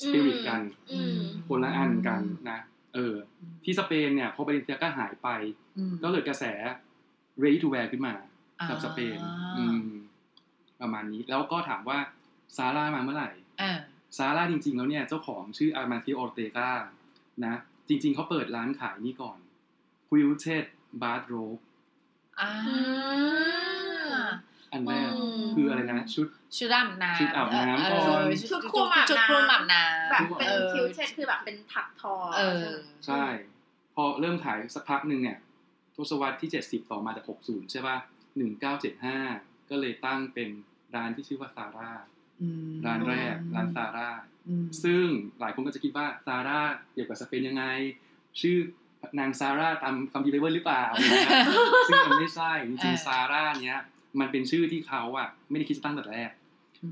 [SPEAKER 3] สปิริตกัน
[SPEAKER 1] อืม
[SPEAKER 3] คนละอันกันนะ เออ ที่สเปนเนี่ยพอบาเลนเซียกาหายไป
[SPEAKER 2] อืม
[SPEAKER 3] ก็เกิดกระแส ready to wear ขึ้นมา
[SPEAKER 2] อ่า
[SPEAKER 3] กับสเปนอืมประมาณนี้ แล้วก็ถามว่าซาร่ามาเมื่อไหร่
[SPEAKER 2] อ่า
[SPEAKER 3] ซาร่าจริง ๆ แล้วเนี่ย เจ้าของชื่ออาร์มาติโอเตกานะ จริง ๆ เขาเปิดร้านขายนี่ก่อน Quilted Bath Robe
[SPEAKER 2] อ่า
[SPEAKER 3] อันแรก
[SPEAKER 1] อืม
[SPEAKER 3] คืออะไรนะชุด
[SPEAKER 2] ชุดอาบน้ำ
[SPEAKER 3] ชุดอาบน้ำ
[SPEAKER 2] เอ
[SPEAKER 3] ก่อน
[SPEAKER 2] อ
[SPEAKER 1] ชุดคลุมอาบน้ำ
[SPEAKER 2] ชุดคลุมอาบน้ำ
[SPEAKER 1] แบบเป็น
[SPEAKER 2] ออ
[SPEAKER 1] คิวเช็ดคือแบบเป็นถักทอ
[SPEAKER 2] เออ
[SPEAKER 3] ใช่ พอเริ่มขายสักพักหนึ่งเนี่ยทศวรรษที่70ต่อมาจาก60ใช่ป่ะ1975ก็เลยตั้งเป็นร้านที่ชื่อว่าซาร่า
[SPEAKER 2] อืม
[SPEAKER 3] ร้านแรกร้านซาร่า
[SPEAKER 2] อืม
[SPEAKER 3] ซึ่งหลายคนก็จะคิดว่าซาร่าเกี่ยวกับสเปนยังไง ชื่อนางซาร่าตามคำพีเบเบิลหรือเปล่าอะไรเงี้ยซึ่งมันไม่ใช่จริงๆซาร่าเนี้ย มันเป็นชื่อที่เขาอะไม่ได้คิดจะตั้งแต่แรก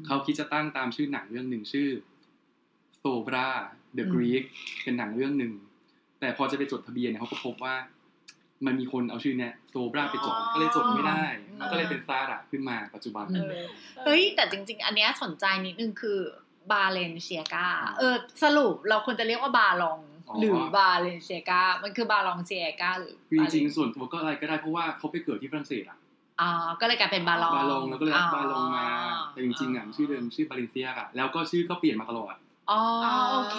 [SPEAKER 3] เขาคิดจะตั้งตามชื่อหนังเรื่องหนึ่งชื่อโ o บรา The
[SPEAKER 2] อืม
[SPEAKER 3] Greek เป็นหนังเรื่องหนึ่ง แต่พอจะไปจดทะเบียนเนี่ยเขาก็พบว่า มันมีคนเอาชื่อเนี้ยโ o บราไปจด
[SPEAKER 1] อ๋อ
[SPEAKER 3] ก็เลยจดไม่ได้
[SPEAKER 2] อืม
[SPEAKER 3] ก็เลยเป็นซาร่าขึ้นมาปัจจุบัน
[SPEAKER 2] อืมเฮ้ยแต่จริง ๆ อันเนี้ยสนใจนิดนึงคือบาเลนเซียกาเออ สรุปเราควรจะเรียกว่าบาลอง
[SPEAKER 3] อ๋อ
[SPEAKER 2] หรือบาเลนเซียกามันคือบาลองเซียกาหรือ
[SPEAKER 3] คือจริงๆส่วนตัวก็อะไรก็ได้เพราะว่าเขาไปเกิดที่ฝรั่งเศสอะ
[SPEAKER 2] อ๋อก็เลยกลายเป็นบาลอง
[SPEAKER 3] บาลองแล้วก็เลยรับบาลองมา แต่จริงๆอะชื่อเดิมชื่อบาเลนเซียอะแล้วก็ชื่อก็เปลี่ยนมาตลอด
[SPEAKER 2] อ๋อ
[SPEAKER 1] อ๋อ
[SPEAKER 2] โอเค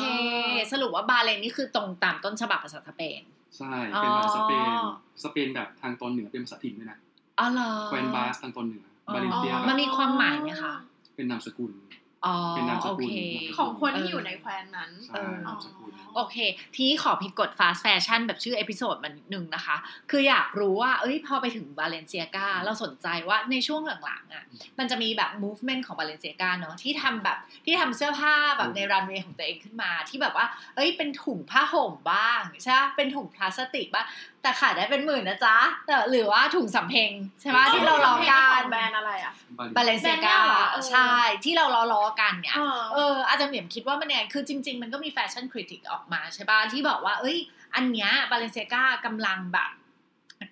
[SPEAKER 2] สรุปว่าบาเลนนี่คือตรงตามต้นฉบับภาษาสเปน
[SPEAKER 3] ใช่ เป็นภาษาสเปน
[SPEAKER 2] อ๋อ
[SPEAKER 3] สเปนแบบทางตอนเหนือเป็นภาษาถิ่นด้วยนะ
[SPEAKER 2] อ๋อเหรอ
[SPEAKER 3] แคว้นบาสทางตอนเหนือ
[SPEAKER 2] อ๋อ
[SPEAKER 3] บาเลนเซีย
[SPEAKER 2] มันมีความหมายไหมคะ
[SPEAKER 3] เป็นนามสกุล
[SPEAKER 2] อ๋อ
[SPEAKER 3] เป็นนามสกุล
[SPEAKER 2] โอเค
[SPEAKER 1] ของคนที่อยู่ในแคว้นนั้น
[SPEAKER 3] ใช่นามสกุล
[SPEAKER 2] โอเค ทีนี้ขอผิดกฎ fast fashion แบบชื่อ episode มันนิดนึงนะคะ คืออยากรู้ว่า เอ้ย พอไปถึงบาเลนเซียกาเราสนใจว่าในช่วงหลังๆอะ มันจะมีแบบ movement ของบาเลนเซียกาเนอะที่ทำแบบที่ทำเสื้อผ้าแบบในรันเวย์ของตัวเองขึ้นมา ที่แบบว่า เอ้ย เป็นถุงผ้าห่มบ้างใช่ปะเป็นถุงพลาสติกบ้าง แต่ขายได้เป็นหมื่นนะจ๊ะแต่หรือว่าถุงสำเพ็งใช่ปะที่เราล้อกัน
[SPEAKER 1] แบรนด์อะไรอะ
[SPEAKER 2] บาเลนเซียกา
[SPEAKER 1] แบรนด์เนี่ยเหรอเออ
[SPEAKER 2] ใช่ที่เราล้อล้อๆกันเนี่ย
[SPEAKER 1] เออ
[SPEAKER 2] เอออาจารย์เหมียมคิดว่ามันเนี่ยคือจริง ๆ มันก็มี fashion critic ออกมาใช่ป่ะที่บอกว่า เอ้ย อันเนี้ยบาเลนเซียกากำลังแบบ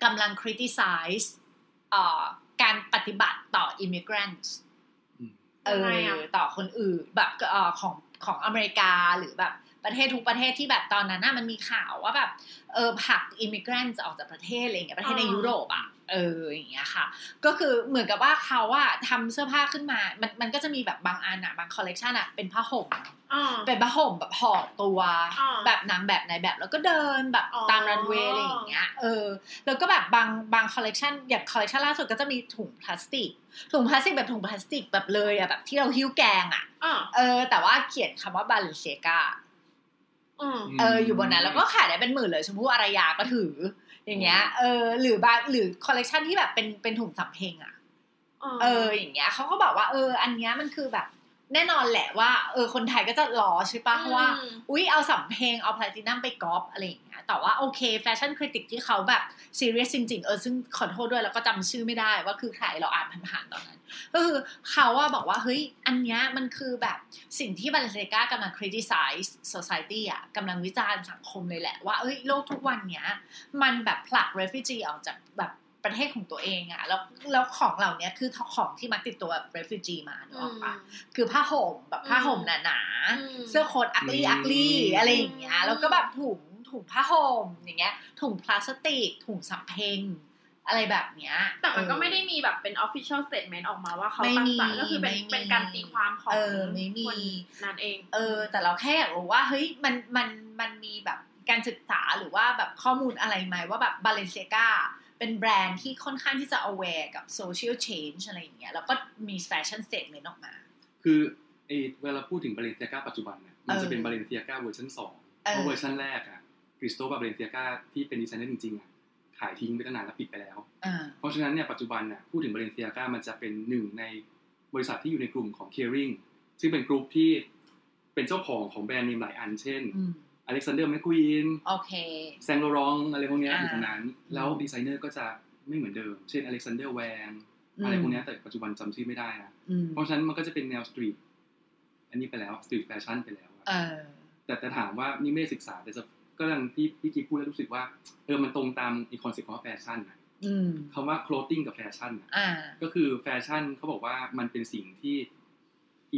[SPEAKER 2] กำลัง criticize เอ่อการปฏิบัติต่อ immigrants
[SPEAKER 3] อืม
[SPEAKER 2] เอ
[SPEAKER 1] ยังไง
[SPEAKER 2] อ
[SPEAKER 1] อะ
[SPEAKER 2] ต่อคนอื่นแบบเอ่อของของอเมริกาหรือแบบ ประเทศทุกประเทศที่แบบตอนนั้นน่ะมันมีข่าวว่าแบบเออผลัก immigrants ออกจากประเทศอะไรอย่างเงี้ยประเทศในยุโรปอะเอออย่างเงี้ยค่ะ ก็คือเหมือนกับว่าเขาอะทำเสื้อผ้าขึ้นมา มันมันก็จะมีแบบบางอันอะบางคอลเลกชันอะเป็นผ้าห่ม
[SPEAKER 1] อ่า
[SPEAKER 2] เป็นผ้าห่มแบบห่อตัว
[SPEAKER 1] อ่า
[SPEAKER 2] แบบนางแบบนายแบบแล้วก็เดินแบบ
[SPEAKER 1] อ๋อ
[SPEAKER 2] ตามรันเวย์อะไรอย่างเงี้ยเออแล้วก็แบบบางบางคอลเลกชันอย่างคอลเลกชันล่าสุดก็จะมีถุงพลาสติก ถุงพลาสติกแบบถุงพลาสติกแบบเลยอะแบบที่เราหิ้วแกงอะ
[SPEAKER 1] อ่า
[SPEAKER 2] เออ แต่ว่าเขียนคำว่าบาเลนเซียกา
[SPEAKER 1] อืม
[SPEAKER 2] เอออยู่บนนั้นแล้วก็ขายได้เป็นหมื่นเลยชมพู่อารยาก็ถือ อย่างเงี้ย เออ หรือบางหรือคอลเลกชันที่แบบเป็นเป็นถุงสำเพ็งอะเอออย่างเงี้ยเขาก็บอกว่าเออ อันเนี้ยมันคือแบบ แน่นอนแหละว่าเออคนไทยก็จะล้อใช่ปะเพราะว่า
[SPEAKER 1] อืม
[SPEAKER 2] อุ้ยเอาสำเพ็งเอาแพลตินัมไปก๊อปอะไรอย่างเงี้ยแต่ว่าโอเค fashion critic ที่เขาแบบซีเรียสจริง ๆ เออซึ่งขอโทษด้วยแล้วก็จำชื่อไม่ได้ว่าคือใครเราอ่านผ่านๆตอนนั้น ก็คือเขาว่าบอกว่าเฮ้ย อันเนี้ยมันคือแบบสิ่งที่บาเลนเซียกากำลัง criticize society อะกำลังวิจารณ์สังคมเลยแหละว่าเอ้ยโลกทุกวันเนี้ยมันแบบผลัก refugee ออกจากแบบ ประเทศของตัวเองอะแล้วแล้วของเหล่านี้คือของที่มักติดตัวแบบ refugee มาเนกอะปะคือผ้าห่มแบบผ้าห่มหนา
[SPEAKER 1] อืม
[SPEAKER 2] ๆเสื้อโค้ทอักลี่
[SPEAKER 3] อืม
[SPEAKER 2] อักลี่อะไรอย่างเงี้ย
[SPEAKER 1] อืม
[SPEAKER 2] แล้วก็แบบถุงถุงผ้าห่มอย่างเงี้ย ถุงพลาสติก ถุงสำเพ็งอะไรแบบเนี้ย
[SPEAKER 1] แต่มันก็
[SPEAKER 2] เออ
[SPEAKER 1] ไม่ได้มีแบบเป็น official statement ออกมาว่าเขา
[SPEAKER 2] ไม่
[SPEAKER 1] ตั้ง
[SPEAKER 2] มี
[SPEAKER 1] ใจก็คือเป็น
[SPEAKER 2] ไม่มี
[SPEAKER 1] เป็นการตีความของ
[SPEAKER 2] เออไม่มี
[SPEAKER 1] คนนั้นเอง
[SPEAKER 2] เออ แต่เราแค่อยากรู้ว่าเฮ้ยมันมันมันมีแบบการศึกษาหรือว่าแบบข้อมูลอะไรไหมว่าแบบบาเลเซียกา เป็นแบรนด์ที่ค่อนข้างที่จะ aware กับ social change อะไรอย่างเงี้ยแล้วก็มี fashion statement ออกมา
[SPEAKER 3] คือไอเวลาพูดถึง Balenciaga ปัจจุบันเนี่ยมัน
[SPEAKER 2] เออ
[SPEAKER 3] จะเป็น Balenciaga เวอร์ชันสอง
[SPEAKER 2] เออ
[SPEAKER 3] เพราะเวอร์ชันแรกอะ Cristóbal Balenciaga ที่เป็นดีไซเนอร์จริงๆอะขายทิ้งไปตั้งนานแล้วปิดไปแล้ว
[SPEAKER 2] อ่า
[SPEAKER 3] เพราะฉะนั้นเนี่ยปัจจุบันเนี่ยพูดถึง Balenciaga มันจะเป็นหนึ่งในบริษัทที่อยู่ในกลุ่มของ Kering ซึ่งเป็นกลุ่มที่เป็นเจ้าของของแบรนด์เนมหลายอัน เช่น
[SPEAKER 2] อืม
[SPEAKER 3] Alexander McQueen
[SPEAKER 2] โอเค
[SPEAKER 3] Saint Laurent อะไรพวกเนี้ย
[SPEAKER 2] อ่า
[SPEAKER 3] อยู่ตรงนั้น แล้ว
[SPEAKER 2] อืม
[SPEAKER 3] ดีไซเนอร์ก็จะไม่เหมือนเดิม เช่น Alexander Wang อื
[SPEAKER 2] ม
[SPEAKER 3] อะไรพวกเนี้ยแต่ปัจจุบันจำชื่อไม่ได้นะ
[SPEAKER 2] อืม
[SPEAKER 3] เพราะฉะนั้นมันก็จะเป็นแนว street อันนี้ไปแล้ว street fashion ไปแล้วอะ
[SPEAKER 2] เออ
[SPEAKER 3] แต่แต่ถามว่านี่ไม่ได้ศึกษาแต่จะก็ยังที่พี่กิ๊กพูดแล้วรู้สึกว่าเออมันตรงตามไอ้คอนเซ็ปต์ของแฟชั่นนะ
[SPEAKER 2] อืม
[SPEAKER 3] คำว่า clothing กับแฟชั่นน่ะ
[SPEAKER 2] อ่า
[SPEAKER 3] ก็คือแฟชั่นเขาบอกว่ามันเป็นสิ่งที่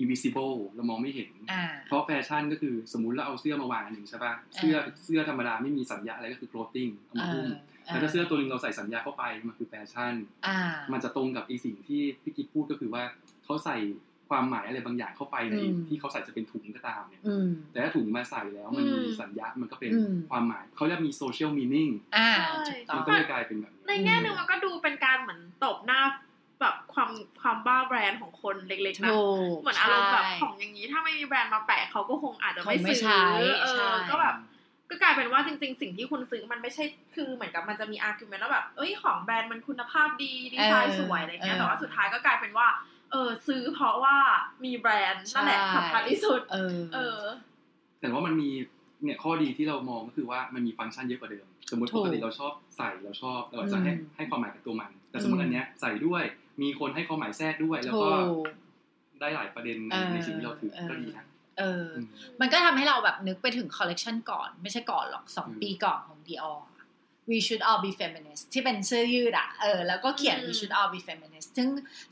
[SPEAKER 3] invisible เรามองไม่เห็น
[SPEAKER 2] อ่า
[SPEAKER 3] เพราะแฟชั่นก็คือสมมุติเราเอาเสื้อมาวางอันหนึ่งใช่ปะเสื้อเสื้อธรรมดาไม่มีสัญญาอะไรก็คือ clothing เอามาหุ้มแต่ถ้าเสื้อตัวหนึงเราใส่สัญญาเข้าไปมันคือแฟชั่น
[SPEAKER 2] อ่า
[SPEAKER 3] มันจะตรงกับไอสิ่งที่พี่กิ๊กพูดก็คือว่าเขาใส่ความหมายอะไรบางอย่างเข้าไปใน
[SPEAKER 2] อืม
[SPEAKER 3] ที่เขาใส่จะเป็นถุงก็ตามเนี่ย
[SPEAKER 2] อืม
[SPEAKER 3] แต่ถ้าถุงมาใส่แล้วมันมี
[SPEAKER 1] อืม
[SPEAKER 3] สัญญามันก็เป็น
[SPEAKER 2] อืม
[SPEAKER 3] ความหมายเขาเรียกมี social meaning
[SPEAKER 2] อ่า
[SPEAKER 1] ใช่
[SPEAKER 2] ถูกต้อ
[SPEAKER 3] มัน
[SPEAKER 2] ง
[SPEAKER 3] ก็เลยกลายเป็นแบบนี้
[SPEAKER 1] ในแง่หนึ่งมันก็ดูเป็นการเหมือนตบหน้า แบบความความบ้าแบรนด์ของคนเล็กๆนะ
[SPEAKER 2] ถูก
[SPEAKER 1] เหมือนอารมณ์แบบ
[SPEAKER 2] ใช่
[SPEAKER 1] ของอย่างนี้ถ้าไม่มีแบรนด์มาแปะเขาก็คงอาจจะไม่
[SPEAKER 2] คงไม่
[SPEAKER 1] ซื้อ
[SPEAKER 2] ใช่
[SPEAKER 1] เออ
[SPEAKER 2] ใช่
[SPEAKER 1] ก็แบบก็กลายเป็นว่าจริง ๆ สิ่งที่คุณซื้อมันไม่ใช่คือเหมือนกับมันจะมี argument ว่าแบบเอ้ยของแบรนด์มันคุณภาพดีดีไซน์สวยอะไรเงี้ยแต่ว่าสุดท้ายก็กลายเป็นว่าเออซื้อเพราะว่ามีแบรนด์นั่นแหละสำคัญที่สุด
[SPEAKER 2] เออ
[SPEAKER 1] เออ
[SPEAKER 3] แต่ว่ามันมีเนี่ยข้อดีที่เรามองก็คือว่ามันมีฟังก์ชันเยอะกว่าเดิม สมมติ
[SPEAKER 2] ถู
[SPEAKER 3] ป
[SPEAKER 2] ก
[SPEAKER 3] กติเราชอบใส่เราชอบเราอาจจะให้
[SPEAKER 2] อืม
[SPEAKER 3] ให้ความหมายกับตัวมัน แต่สมมติ
[SPEAKER 2] อืม
[SPEAKER 3] อันเนี้ยใส่ด้วย มีคนให้ความหมายแทรกด้วย แล้ว
[SPEAKER 2] ถู
[SPEAKER 3] ก็
[SPEAKER 2] ก
[SPEAKER 3] ได้หลายประเด็นใน
[SPEAKER 2] เออ
[SPEAKER 3] ในสิ่งที่เราถือ
[SPEAKER 2] เออ
[SPEAKER 3] ก็ดีนะ
[SPEAKER 2] เออ
[SPEAKER 3] อืม
[SPEAKER 2] มันก็ทำให้เราแบบนึกไปถึงคอลเลกชันก่อน ไม่ใช่ก่อนหรอกสอง
[SPEAKER 3] อืม
[SPEAKER 2] ปีก่อนของ Dior We should all be feminist ที่เป็นเสื้อยืดอะเออแล้วก็เขียน
[SPEAKER 1] อืม
[SPEAKER 2] We should all be feminist ซึ่ง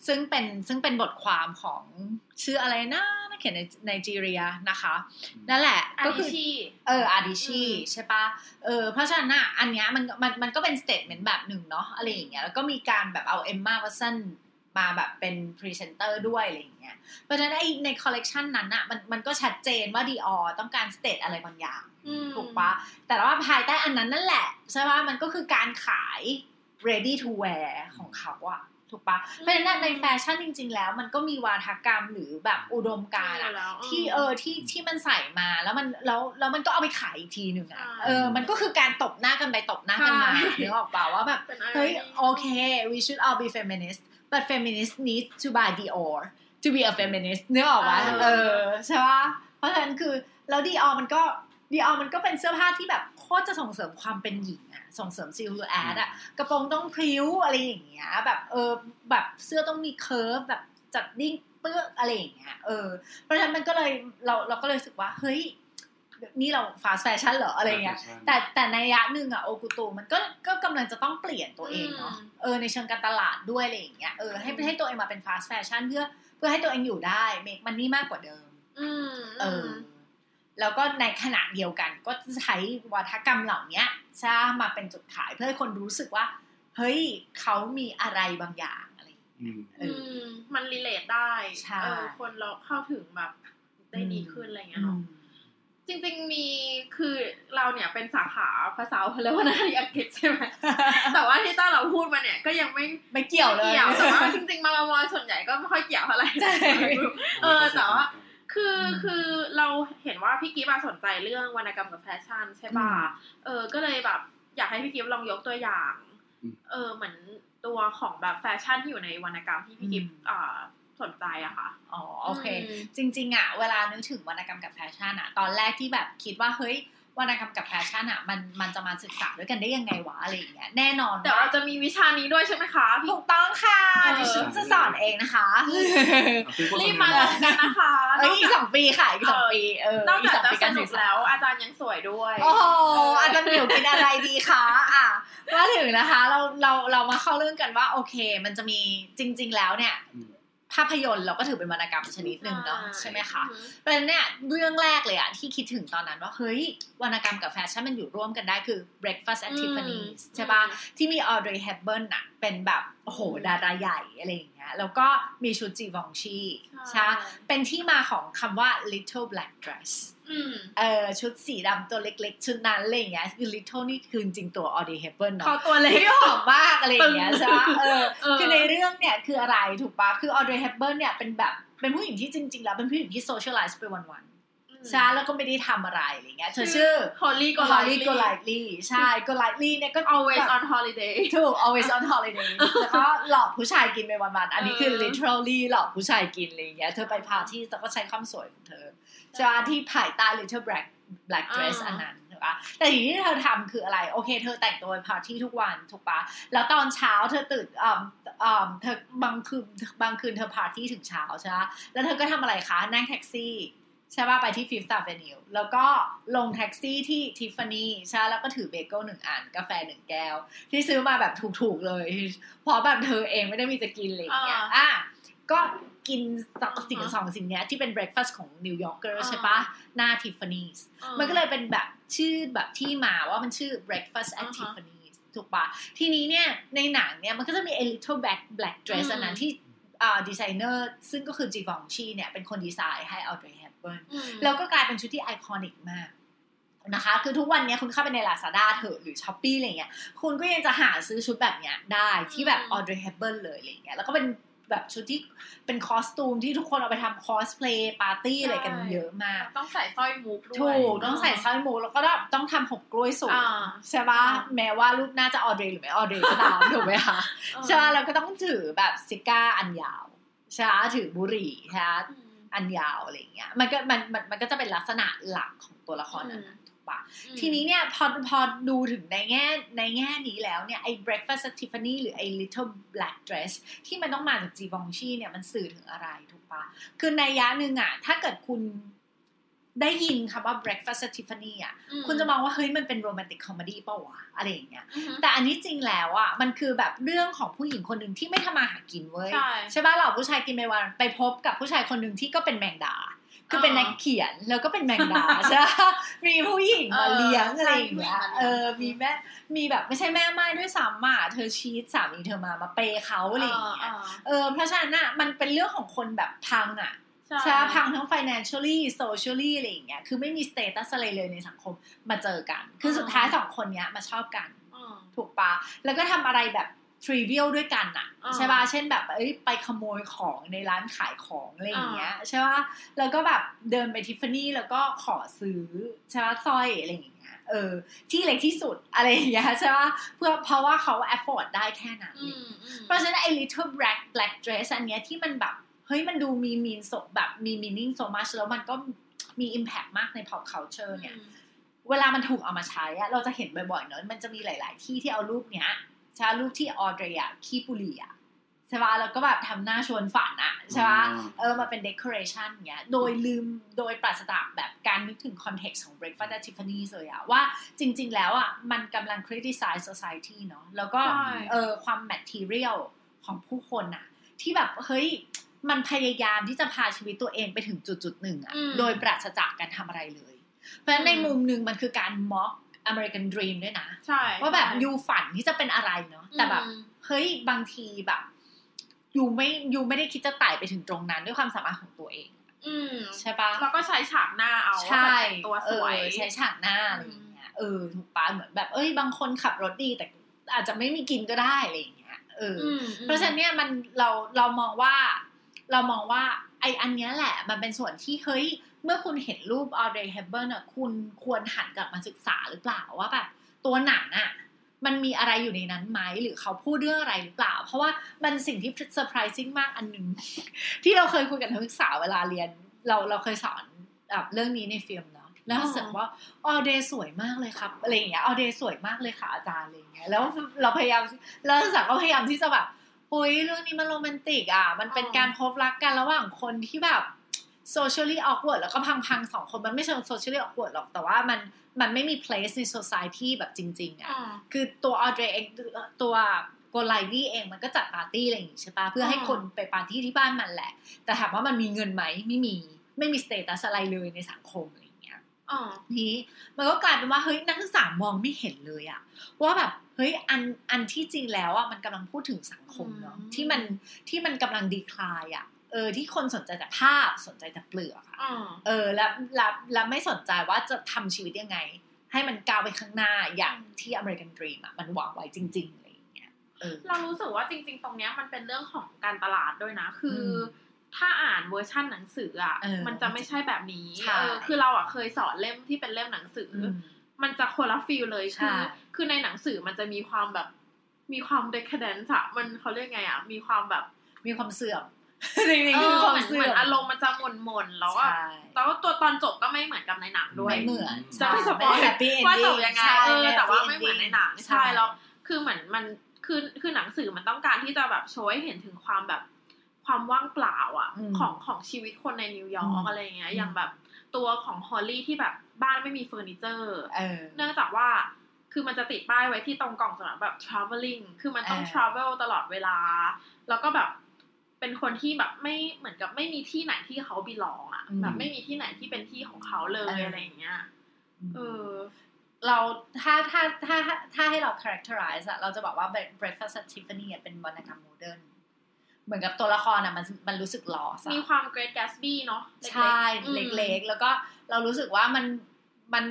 [SPEAKER 2] ซึ่งเป็นซึ่งเป็นบทความของชื่ออะไรนะนักเขียนในไนจีเรียนะคะ นั่นแหละ
[SPEAKER 1] อาดิ
[SPEAKER 2] คือ
[SPEAKER 1] ชี
[SPEAKER 2] เออ Adichie
[SPEAKER 1] อืม
[SPEAKER 2] ใช่ปะเออเพราะฉะนั้นอะอันเนี้ยมันมันมันก็เป็นสเต t เมนต์แบบหนึ่งเนาะอะไรอย่างเงี้ยแล้วก็มีการแบบเอา Emma Watson มาแบบเป็นพรีเซนเตอร์ด้วยอะไรอย่างเงี้ย เพราะฉะนั้นไอในคอลเลกชันนั้นอะมันมันก็ชัดเจนว่าดีออต้องการสเต t อะไรบางอย่าง
[SPEAKER 1] อืม
[SPEAKER 2] ถูกปะแต่ว่าภายใต้อันนั้นนั่นแหละ ใช่ปะมันก็คือการขาย ready to wear ของเขาอะถูกปะเพราะฉะนั้นในแฟชั่นจริง ๆ แล้ว มันก็มีวาทกรรมหรือแบบอุดมการณ์อะ
[SPEAKER 1] แล้ว
[SPEAKER 2] ที่เออที่ที่มันใส่มาแล้วมันแล้วแล้วมันก็เอาไปขายอีกทีหนึ่งอะ
[SPEAKER 1] อ่า
[SPEAKER 2] เออมันก็คือการตบหน้ากันไปตบหน้ากันมา
[SPEAKER 1] ใช่
[SPEAKER 2] นึกออกเปล่าว่าแบบ
[SPEAKER 1] เป็นอะไร
[SPEAKER 2] เฮ้ย
[SPEAKER 1] ที่
[SPEAKER 2] โอเค we should all be feminist but feminist need to buy Dior to be a feminist นึกออกปะ
[SPEAKER 1] อ่า
[SPEAKER 2] เออใช่ปะเพราะฉะนั้นคือแล้ว Dior มันก็ Dior มันก็เป็นเสื้อผ้าที่แบบโคตรจะส่งเสริมความเป็นหญิงอะส่งเสริม silhouette อะกระโปรงต้องพริ้วอะไรอย่างเงี้ยแบบเออแบบเสื้อต้องมี curve แบบจัดดิ้งเปื้อกอะไรอย่างเงี้ยเออเพราะฉะนั้นมันก็เลยเราเราก็เลยรู้สึกว่าเฮ้ย นี่เรา fast fashion เหรออะไรเงี้ย
[SPEAKER 3] Fashion
[SPEAKER 2] แต่แต่ในระยะหนึ่งอะ haute couture มันก็ก็กำลังจะต้องเปลี่ยนตัวเองเนาะ
[SPEAKER 1] อืม
[SPEAKER 2] เออในเชิงการตลาดด้วยอะไรอย่างเงี้ยเออให้ให้ตัวเองมาเป็น fast fashion เพื่อเพื่อให้ตัวเองอยู่ได้ make money มากกว่าเดิม
[SPEAKER 1] อืม
[SPEAKER 2] เออ แล้วก็ในขณะเดียวกัน ก็จะใช้วาทกรรมเหล่าเนี้ยสร้างมาเป็นจุดขายเพื่อให้คนรู้สึกว่า เฮ้ยเขามีอะไรบางอย่างอะไรอย่างเงี้ย
[SPEAKER 3] อืม
[SPEAKER 2] เอ
[SPEAKER 1] อื
[SPEAKER 2] อ
[SPEAKER 1] มมัน relate ได้
[SPEAKER 2] ใช่
[SPEAKER 1] เออคนเราเข้าถึงแบบได้ดีขึ้นอะไรเงี้ยเนาะ จริงๆมีคือเราเนี่ยเป็นสาขาภาษาและวรรณคดีอังกฤษใช่ไหมแต่ว่าที่ต้าเราพูดมาเนี่ยก็ยังไม่
[SPEAKER 2] ไม่เกี่ยวเลย
[SPEAKER 1] ไม่เกี่ยวแต่ว่าจริงๆมามามอยส่วนใหญ่ก็ไม่ค่อยเกี่ยวเท่าไหร่
[SPEAKER 2] ใช่
[SPEAKER 1] เออแต่ว่าคือ
[SPEAKER 2] อืม
[SPEAKER 1] คือเราเห็นว่าพี่กิฟต์อะสนใจเรื่องวรรณกรรมกับแฟชั่นใช่ป่ะ
[SPEAKER 2] อืม
[SPEAKER 1] เออก็เลยแบบอยากให้พี่กิฟต์ลองยกตัวอย่าง
[SPEAKER 3] อืม
[SPEAKER 1] เออเหมือนตัวของแบบแฟชั่นที่อยู่ในวรรณกรรมที่พี่กิฟต์อ่า สนใจอะค่ะ
[SPEAKER 2] อ๋อโอเค
[SPEAKER 1] อืม
[SPEAKER 2] จริง ๆอะเวลานึกถึงวรรณกรรมกับแฟชั่นอะตอนแรกที่แบบคิดว่าเฮ้ยวรรณกรรมกับแฟชั่นอะมันมันจะมาศึกษาด้วยกันได้ยังไงวะอะไรอย่างเงี้ยแน่นอน
[SPEAKER 1] แต่เราจะมีวิชานี้ด้วยใช่ไหมคะพี่
[SPEAKER 2] ถูกต้องค่ะ
[SPEAKER 1] เออ
[SPEAKER 2] ดิฉันจะสอนเองนะคะ
[SPEAKER 3] เอาซื้อโฆษณ
[SPEAKER 1] รีบมาลงกันนะคะ
[SPEAKER 2] เอ้ยอีกสองปีค่ะอีกสองปีเออน
[SPEAKER 1] อก
[SPEAKER 2] อีก
[SPEAKER 1] จาก
[SPEAKER 2] สอง
[SPEAKER 1] จะ
[SPEAKER 2] ปี
[SPEAKER 1] ส
[SPEAKER 2] การ
[SPEAKER 1] นุ
[SPEAKER 2] ศึ
[SPEAKER 1] ก
[SPEAKER 2] กษา
[SPEAKER 1] แล้วอาจารย์ยังสวยด้วย
[SPEAKER 2] โอ้โหอาจารย์หมิวกินอะไรดีคะอะว่าถึงนะคะ เราเราเรามาเข้าเรื่องกันว่าโอเค มันจะมีจริง ๆ แล้วเนี่ย
[SPEAKER 3] อืม
[SPEAKER 2] ภาพยนตร์เราก็ถือเป็นวรรณกรรมชนิดหนึ่งเนาะใช่ไหมคะ
[SPEAKER 1] อืม
[SPEAKER 2] เพราะฉะนั้นเนี่ยเรื่องแรกเลยอะที่คิดถึงตอนนั้นว่าเฮ้ยวรรณกรรมกับแฟชั่นมันอยู่ร่วมกันได้คือ breakfast at
[SPEAKER 1] อืม
[SPEAKER 2] Tiffany's ใช่ปะที่มีออเดร y h เฮเบิร์นอะเป็นแบบโอ้โหดาราใหญ่อะไรอย่างเงี้ยแล้วก็มีชุด Givenchy ใช่ปะเป็นที่มาของคำว่า little black dress
[SPEAKER 1] อืม
[SPEAKER 2] เออชุดสีดำตัวเล็ก ๆ ชุดนั้นอะไรอย่างเงี้ยคือ little นี่คือจริงๆตัวออเดร y h เฮเบิร์นเนาะ
[SPEAKER 1] เขาตัวเล็ก
[SPEAKER 2] ที่ผอมมากอะไรอย่างเงี้ยใช่ปะเออ
[SPEAKER 1] เออ
[SPEAKER 2] คือในเรื่องเนี่ยคืออะไรถูกปะคือออเดร y h เฮเบิร์นเนี่ยเป็นแบบเป็นผู้หญิงที่จริง ๆ แล้วเป็นผู้หญิงที่ socialize ไปวันๆใช่แล้วก็ไม่ได้ทำอะไรอะไรเงี้ยเธอชื่อ
[SPEAKER 1] Holly
[SPEAKER 2] ก็ Golightly Golightly ใช่ Golightly เนี่ยก็
[SPEAKER 1] always
[SPEAKER 2] แบบ
[SPEAKER 1] on holiday
[SPEAKER 2] ถูก always on holiday แล้วก็หลอกผู้ชายกินไปวันๆอันนี้คือ
[SPEAKER 1] เออ
[SPEAKER 2] literally หลอกผู้ชายกินอะไรเงี้ยเธอไปปาร์ตี้แล้วก็ใช้ความสวยของเธอ ใช่ปะที่ภายใต้ little black black dress
[SPEAKER 1] อ่า
[SPEAKER 2] อันนั้นถูกปะแต่สิ่งที่เธอทำคืออะไร โอเค เธอแต่งตัวไปปาร์ตี้ทุกวันถูกปะแล้วตอนเช้าเธอตื่นอ่าอ่าเธอบางคืนบางคืนเธอปาร์ตี้ถึงเช้าใช่ปะแล้วเธอก็ทำอะไรคะ นั่งแท็กซี่ใช่ป่ะไปที่ Fifth Avenue แล้วก็ลงแท็กซี่ที่ Tiffany ใช่แล้วก็ถือเบเกิลหนึ่งอัน กาแฟหนึ่งแก้ว ที่ซื้อมาแบบถูกๆเลย เพราะแบบเธอเองไม่ได้มีจะกินอะไรอย่างเงี้ย
[SPEAKER 1] อ่า
[SPEAKER 2] อะก็ กินสอง
[SPEAKER 1] อ่าฮะ
[SPEAKER 2] สิ่งสองสิ่งเนี้ยที่เป็น breakfast ของ New Yorker
[SPEAKER 1] อ่า
[SPEAKER 2] ใช่ปะหน้า Tiffany's มันก็เลยเป็นแบบชื่อแบบที่มาว่ามันชื่อ breakfast at
[SPEAKER 1] อ่าฮะ
[SPEAKER 2] Tiffany's ถูกปะทีนี้เนี่ยในหนังเนี่ยมันก็จะมี a little black black dress
[SPEAKER 1] อืม
[SPEAKER 2] อันนั้นที่อ่าดีไซเนอร์ซึ่งก็คือ Givenchy เนี่ยเป็นคนดีไซน์ให้ Audrey Hepburn
[SPEAKER 1] อืม
[SPEAKER 2] แล้วก็กลายเป็นชุดที่ iconic มากนะคะ คือทุกวันเนี้ยคุณเข้าไปใน Lazada เถอะหรือ Shopee อะไรเงี้ย คุณก็ยังจะหาซื้อชุดแบบเนี้ยได้ที่แบบ
[SPEAKER 1] อืม
[SPEAKER 2] Audrey Hepburn เลยอะไรเงี้ย แล้วก็เป็น แบบชุดที่เป็น costume ที่ทุกคนเอาไปทำคอสเพลย์ปาร์ตี้อะไรกันเยอะมาก
[SPEAKER 1] ต้องใส่สร้อยมุกด้วย
[SPEAKER 2] ถูก ต้องใส่สร้อยมูแล้วก็ต้องทำหกกล้วยสูง
[SPEAKER 1] อ่า
[SPEAKER 2] ใช่ปะ
[SPEAKER 1] อ่า
[SPEAKER 2] แม้ว่ารูปน่าจะออเดรหรือไม่ออเดรก็ตามถูกไหมคะใช่ปะแล้วก็ต้องถือแบบซิก้าอันยาวใช่ปะถือบุหรี่ใช่ปะ
[SPEAKER 1] อืม
[SPEAKER 2] อันยาวอะไรอย่างเงี้ยมันก็มันมันมันก็จะเป็นลักษณะหลักของตัวละครนั้น นะถูกปะทีนี้เนี่ยพอพอดูถึงในแง่ในแง่นี้แล้วเนี่ยไอ้ breakfast at Tiffany หรือไอ้ little black dress ที่มันต้องมาจากจีวองชีเนี่ยมันสื่อถึงอะไรถูกปะคือนัยยะหนึ่งอะถ้าเกิดคุณได้ยินคำว่า breakfast at Tiffany อะ
[SPEAKER 1] อืม
[SPEAKER 2] คุณจะมองว่า เฮ้ย มันเป็น romantic comedy เปล่าวะ อะไรอย่างเงี้ย
[SPEAKER 1] อือฮึ
[SPEAKER 2] แต่อันนี้จริงแล้วอะ มันคือแบบเรื่องของผู้หญิงคนหนึ่งที่ไม่ทำมาหากินเว้ย
[SPEAKER 1] ใช่
[SPEAKER 2] ใช่ป่ะเกาะผู้ชายกินไปวัน ไปพบกับผู้ชายคนหนึ่งที่ก็เป็นแมงดา คือเป็น
[SPEAKER 1] อ่า
[SPEAKER 2] นักเขียนแล้วก็เป็นแมงดาใช่ปะมีผู้หญิงมา
[SPEAKER 1] เออ
[SPEAKER 2] เลี้ยง
[SPEAKER 1] ใช่
[SPEAKER 2] อะไรอย่างเงี้ย
[SPEAKER 1] ผู้หญิงมาเลี้ยง
[SPEAKER 2] เออมีแม่มีแบบไม่ใช่แม่ม่ายด้วยซ้ำอะเธอ cheat สามีเธอมามาเปย์เขาอะไรอย่างเงี้ย
[SPEAKER 1] อ่า
[SPEAKER 2] เออเพราะฉะนั้นอะมันเป็นเรื่องของคนแบบพังอะ
[SPEAKER 1] ใช่
[SPEAKER 2] ใช่ปะพังทั้ง financially socially อะไรอย่างเงี้ยคือไม่มี status อะไรเลยในสังคมมาเจอกัน คือสุดท้ายสองคนเนี้ยมาชอบกัน
[SPEAKER 1] อืม
[SPEAKER 2] ถูกปะแล้วก็ทำอะไรแบบ trivial ด้วยกันอะ
[SPEAKER 1] อ่า
[SPEAKER 2] ใช่ปะเช่นแบบเอ้ยไปขโมยของในร้านขายของอะไรอย่างเงี้ยใช่ปะแล้วก็แบบเดินไปทิฟฟานี่แล้วก็ขอซื้อใช่ปะสร้อยอะไรอย่างเงี้ยเออที่เล็กที่สุดอะไรอย่างเงี้ยใช่ปะเพื่อเพราะว่าเขา afford ได้แค่นั้น
[SPEAKER 1] อืมอืม
[SPEAKER 2] เพราะฉะนั้นไอ้ little black black dress อันเนี้ยที่มันแบบเฮ้ยมันดูมีมีนแบบมี meaning so much แล้วมันก็มี impact มากใน pop culture เนี่ยเวลามันถูกเอามาใช้อะเราจะเห็นบ่อยๆเนอะมันจะมีหลาย ๆ ที่ที่เอารูปเนี้ย ใช่ปะรูปที่ออเดรียขี้ปุรีอะใช่ปะแล้วก็แบบทำหน้าชวนฝันอะใช่ปะเออมาเป็น decoration เงี้ยโดยลืมโดยปราศจากแบบการนึกถึง context ของ breakfast at Tiffany's เลยอะว่าจริง ๆ แล้วอะมันกำลัง criticize society เนอะแล้วก็เออความ material ของผู้คนอะที่แบบเฮ้ยมันพยายามที่จะพาชีวิตตัวเองไปถึงจุดจุดๆหนึ่งอะโดยปราศจากการทำอะไรเลย เพราะฉะนั้นใน
[SPEAKER 1] ม
[SPEAKER 2] มุมหนึ่งมันคือการม็อก American Dream ด้วยนะ
[SPEAKER 1] ใช่
[SPEAKER 2] ว่าแบบยูฝันที่จะเป็นอะไรเนาะแต่แบบ
[SPEAKER 1] อืม
[SPEAKER 2] เฮ้ยบางทีแบบยูไม่ยูไม่ได้คิดจะไต่ไปถึงตรงนั้นด้วยความสามารถของตัวเอง
[SPEAKER 1] อืม
[SPEAKER 2] ใช่ปะ
[SPEAKER 1] แล้วก็ใช้ฉากหน้าเอา
[SPEAKER 2] ใช่
[SPEAKER 1] ว่าแบบแต่งตัวสวย
[SPEAKER 2] เออใช้ฉากหน้าอะไรอย่างเงี้ยเออถูกปะเหมือนแบบเอ้ยบางคนขับรถดีแต่อาจจะไม่มีกินก็ได้อะไรอย่างเงี้ยเอออ
[SPEAKER 1] อืม
[SPEAKER 2] เพราะฉะนั้นเนี่ยมันเราเรามองว่า เรามองว่าไออันเนี้ยแหละ มันเป็นส่วนที่เฮ้ย เมื่อคุณเห็นรูปออเดย์เฮเบิร์นอะคุณควรหันกลับมาศึกษาหรือเปล่าว่าแบบตัวหนังอะมันมีอะไรอยู่ในนั้นไหมหรือเขาพูดเรื่องอะไรหรือเปล่า เพราะว่ามันสิ่งที่ surprising มากอันหนึ่งที่เราเคยคุยกับนักศึกษาเวลาเรียน เราเราเคยสอนแบบเรื่องนี้ในฟิล์มเนาะแล้วรู้สึกว่าออเดรย์สวยมากเลยครับอะไรอย่างเงี้ยออเดรย์สวยมากเลยค่ะอาจารย์อะไรอย่างเงี้ยแล้วเราพยายามแล้วนักศึกษาก็พยายามที่จะแบบโอ้ยเรื่องนี้มันโรแมนติกอะ มันเป็นการพบรักกันระหว่างคนที่แบบ socially awkward แล้วก็พังๆสองคนมันไม่เชิง socially awkward หรอก แต่ว่ามันมันไม่มี place ใน society แบบจริง ๆอะ
[SPEAKER 1] อืม
[SPEAKER 2] คือตัวออเดรย์เองตัวโกไลท์ลี่เองมันก็จัดปาร์ตี้อะไรอย่างงี้ใช่ปะเพื่อให้
[SPEAKER 1] อืม
[SPEAKER 2] คนไปปาร์ตี้ที่บ้านมันแหละ แต่ถามว่ามันมีเงินไหมไม่มีไม่มี status อะไรเลยในสังคมอะไรอย่างเงี้ย
[SPEAKER 1] อ๋อ
[SPEAKER 2] นี้มันก็กลายเป็นว่าเฮ้ยนักศึกษามองไม่เห็นเลยอะว่าแบบเฮ้ยอันอันที่จริงแล้วอะมันกำลังพูดถึงสังคมเนาะที่มันที่มันกำลัง decline อะ เออที่คนสนใจแต่ภาพสนใจแต่เปลือกอะ
[SPEAKER 1] อ๋อ
[SPEAKER 2] เออแล้วแล้วแล้วไม่สนใจว่าจะทำชีวิตยังไง ให้มันก้าวไปข้างหน้าอย่างที่ American Dream อะมันวางไว้จริงๆอะไรอย่างเงี้ยเออ
[SPEAKER 1] เรารู้สึกว่าจริง ๆ ตรงเนี้ยมันเป็นเรื่องของการตลาดด้วยนะ คืออ
[SPEAKER 2] ม
[SPEAKER 1] ถ้าอ่านเวอร์ชั่นหนังสืออะ
[SPEAKER 2] เออ
[SPEAKER 1] มันจะไม่ใช่แบบนี้
[SPEAKER 2] ใช่
[SPEAKER 1] เออคือเราอะเคยสอนเล่มที่เป็นเล่มหนังสืออ
[SPEAKER 2] อืม
[SPEAKER 1] มันจะคนละ feel เลย
[SPEAKER 2] ใช่
[SPEAKER 1] คือคือในหนังสือมันจะมีความแบบมีความ decadence อะมันเขาเรียกไงอะมีความแบบ
[SPEAKER 2] มีความเสื่อม จริงๆ
[SPEAKER 1] เอ
[SPEAKER 2] คือ
[SPEAKER 1] อ
[SPEAKER 2] ความ
[SPEAKER 1] เหมือน
[SPEAKER 2] เสื่
[SPEAKER 1] เหมื
[SPEAKER 2] อ
[SPEAKER 1] อน
[SPEAKER 2] ม
[SPEAKER 1] อารมณ์มันจะหม่นหม่นๆแล้วอะ
[SPEAKER 2] ใช่
[SPEAKER 1] แต่ว่าตัวตอนจบก็ไม่เหมือนกับในหนังด้วย
[SPEAKER 2] ไม่เหมือน
[SPEAKER 1] จะไม่
[SPEAKER 2] spoil happy ending
[SPEAKER 1] ว่าจบยังไงเออแต่ว่าไม่เหมือนในหนังใช่แล้วคือเหมือนมันคือคือหนังสือมันต้องการที่จะแบบโชว์ให้เห็นถึงความแบบความว่างเปล่าอะของของชีวิตคนในนิวยอร์กอะไรอย่างเงี้ยอย่างแบบตัวของฮอลลี่ที่แบบบ้านไม่มีเฟอร์นิเจอร์
[SPEAKER 2] เออ
[SPEAKER 1] เนื่องจากว่าคือมันจะติดป้ายไว้ที่ตรงกล่องสำหรับแบบ traveling คือมันต้อง
[SPEAKER 2] เออ
[SPEAKER 1] travel ตลอดเวลา แล้วก็แบบ เป็นคนที่แบบไม่เหมือนกับไม่มีที่ไหนที่เขาบิลองอะแบบไม่มีที่ไหนที่เป็นที่ของเขาเลยอะไรอย่างเงี้ยเออ
[SPEAKER 2] เราถ้าถ้าถ้าถ้าให้เรา characterize อะเราจะบอกว่า breakfast at Tiffany อะเป็นวรรณกรรมโมเดิร์นเหมือนกับตัวละครอะมันมันรู้สึก lost อะ
[SPEAKER 1] มีความ Great Gatsby เนาะเล็กๆ
[SPEAKER 2] ใช่
[SPEAKER 1] อืม
[SPEAKER 2] เล็กๆ แล้วก็เรารู้สึกว่ามันมัน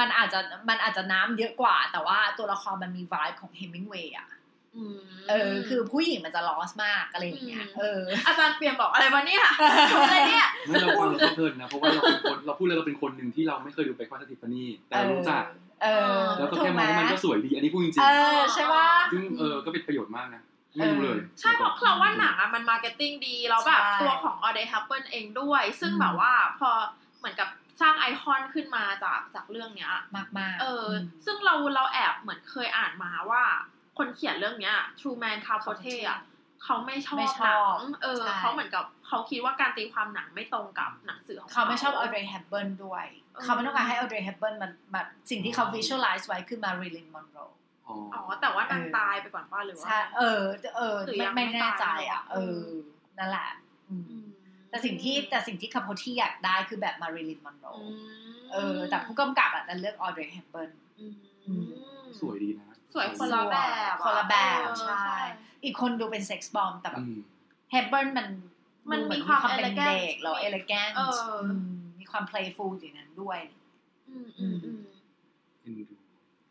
[SPEAKER 2] มันอาจจะมันอาจจะน้ำเยอะกว่า แต่ว่าตัวละครมันมี vibe ของ Hemingway อะ
[SPEAKER 1] อืม
[SPEAKER 2] เออ คือผู้หญิงมันจะ lost มากอะไรอย่างเงี้ย
[SPEAKER 1] อืม
[SPEAKER 2] เออ
[SPEAKER 1] อาจารย์เปียมบอกอะไรวะเนี่ยอะไรเนี่ย
[SPEAKER 3] ไม่เราฟังเราเพลินนะ เพราะว่าเราเป็นคนเราพูดเลยเราเป็นคนหนึ่งที่เราไม่เคยดูไปคอนทิฟฟานี่ แต่เรารู้จัก
[SPEAKER 2] เออ
[SPEAKER 3] แล้วก็
[SPEAKER 2] ถู
[SPEAKER 3] แค่
[SPEAKER 2] ก
[SPEAKER 3] ม
[SPEAKER 2] ไหม
[SPEAKER 3] องว่ามันก็สวยดี อันนี้พูดจริง
[SPEAKER 2] เออใช่ป่ะ
[SPEAKER 3] ๆซึ่งเออ ก็เป็นประโยชน์มากนะไม่รู้เลย
[SPEAKER 1] ใช่เพราะเราว่าหนังอะมันมาร์เก็ตติ้งดีแล้วแบบ
[SPEAKER 2] ใช่
[SPEAKER 1] ตัวของ a u d a y Happen เองด้วย ซึ่ง
[SPEAKER 2] อืม
[SPEAKER 1] แบบว่าพอเหมือนกับสร้างไอคอนขึ้นมาจากจากเรื่องเนี้ย
[SPEAKER 2] มากมากๆ
[SPEAKER 1] เอออ
[SPEAKER 2] ม
[SPEAKER 1] ซึ่งเราเราแอบเหมือนเคยอ่านมาว่า คนเขียนเรื่องเนี้ย Truman Capote อะเขาไม่ชอบ
[SPEAKER 2] ไม่ชอบหนั
[SPEAKER 1] งเออ
[SPEAKER 2] ใช่
[SPEAKER 1] เขาเหมือนกับเขาคิดว่าการตีความหนังไม่ตรงกับหนังสือของ
[SPEAKER 2] เขาไม่ชอบออเดรย์แฮปเบิร์นด้วย
[SPEAKER 1] เออ
[SPEAKER 2] เขาไม่ต้องการให้ออเดรย์แฮปเบิร์นมันมันสิ่งที่เขา visualize ไว้คือมาริลินมอนโร
[SPEAKER 3] อ๋อ
[SPEAKER 1] อ๋อแต่ว่านาง
[SPEAKER 2] เออ
[SPEAKER 1] ตายไปก่อนป่ะหรือว่า
[SPEAKER 2] ใช่เออ เออ
[SPEAKER 1] หรือ
[SPEAKER 2] ไม่
[SPEAKER 1] ยัง
[SPEAKER 2] ไม่
[SPEAKER 1] ไม่
[SPEAKER 2] แน่ใจ
[SPEAKER 1] ตาย
[SPEAKER 2] อะ
[SPEAKER 1] หรอ
[SPEAKER 2] เออ นั่นแหละอืม
[SPEAKER 1] อืม
[SPEAKER 2] แต่สิ่งที่แต่สิ่งที่คาโพทีอยากได้คือแบบมาริลินมอนโร
[SPEAKER 1] อืม
[SPEAKER 2] เออ แต่ผู้กำกับอะดันเลือกออเดรย์แฮปเบิร์น
[SPEAKER 1] อืม
[SPEAKER 2] อืม
[SPEAKER 3] สวยดีนะ
[SPEAKER 1] สวยคนละแบบอะ
[SPEAKER 2] คนละแบบ
[SPEAKER 1] เออ
[SPEAKER 2] ใช่ อีกคนดูเป็น sex bomb แต่แบบ
[SPEAKER 3] อืม
[SPEAKER 2] แฮปเบิร์นมัน
[SPEAKER 1] มัน
[SPEAKER 2] ดูเห
[SPEAKER 1] มีความ
[SPEAKER 2] เป็น
[SPEAKER 1] elegant
[SPEAKER 2] เด็กแล้ว elegant เอ
[SPEAKER 1] ออื
[SPEAKER 2] มีความ playful อยู่นั้นด้วย
[SPEAKER 1] อืมอืมอืม
[SPEAKER 3] เอ็นดู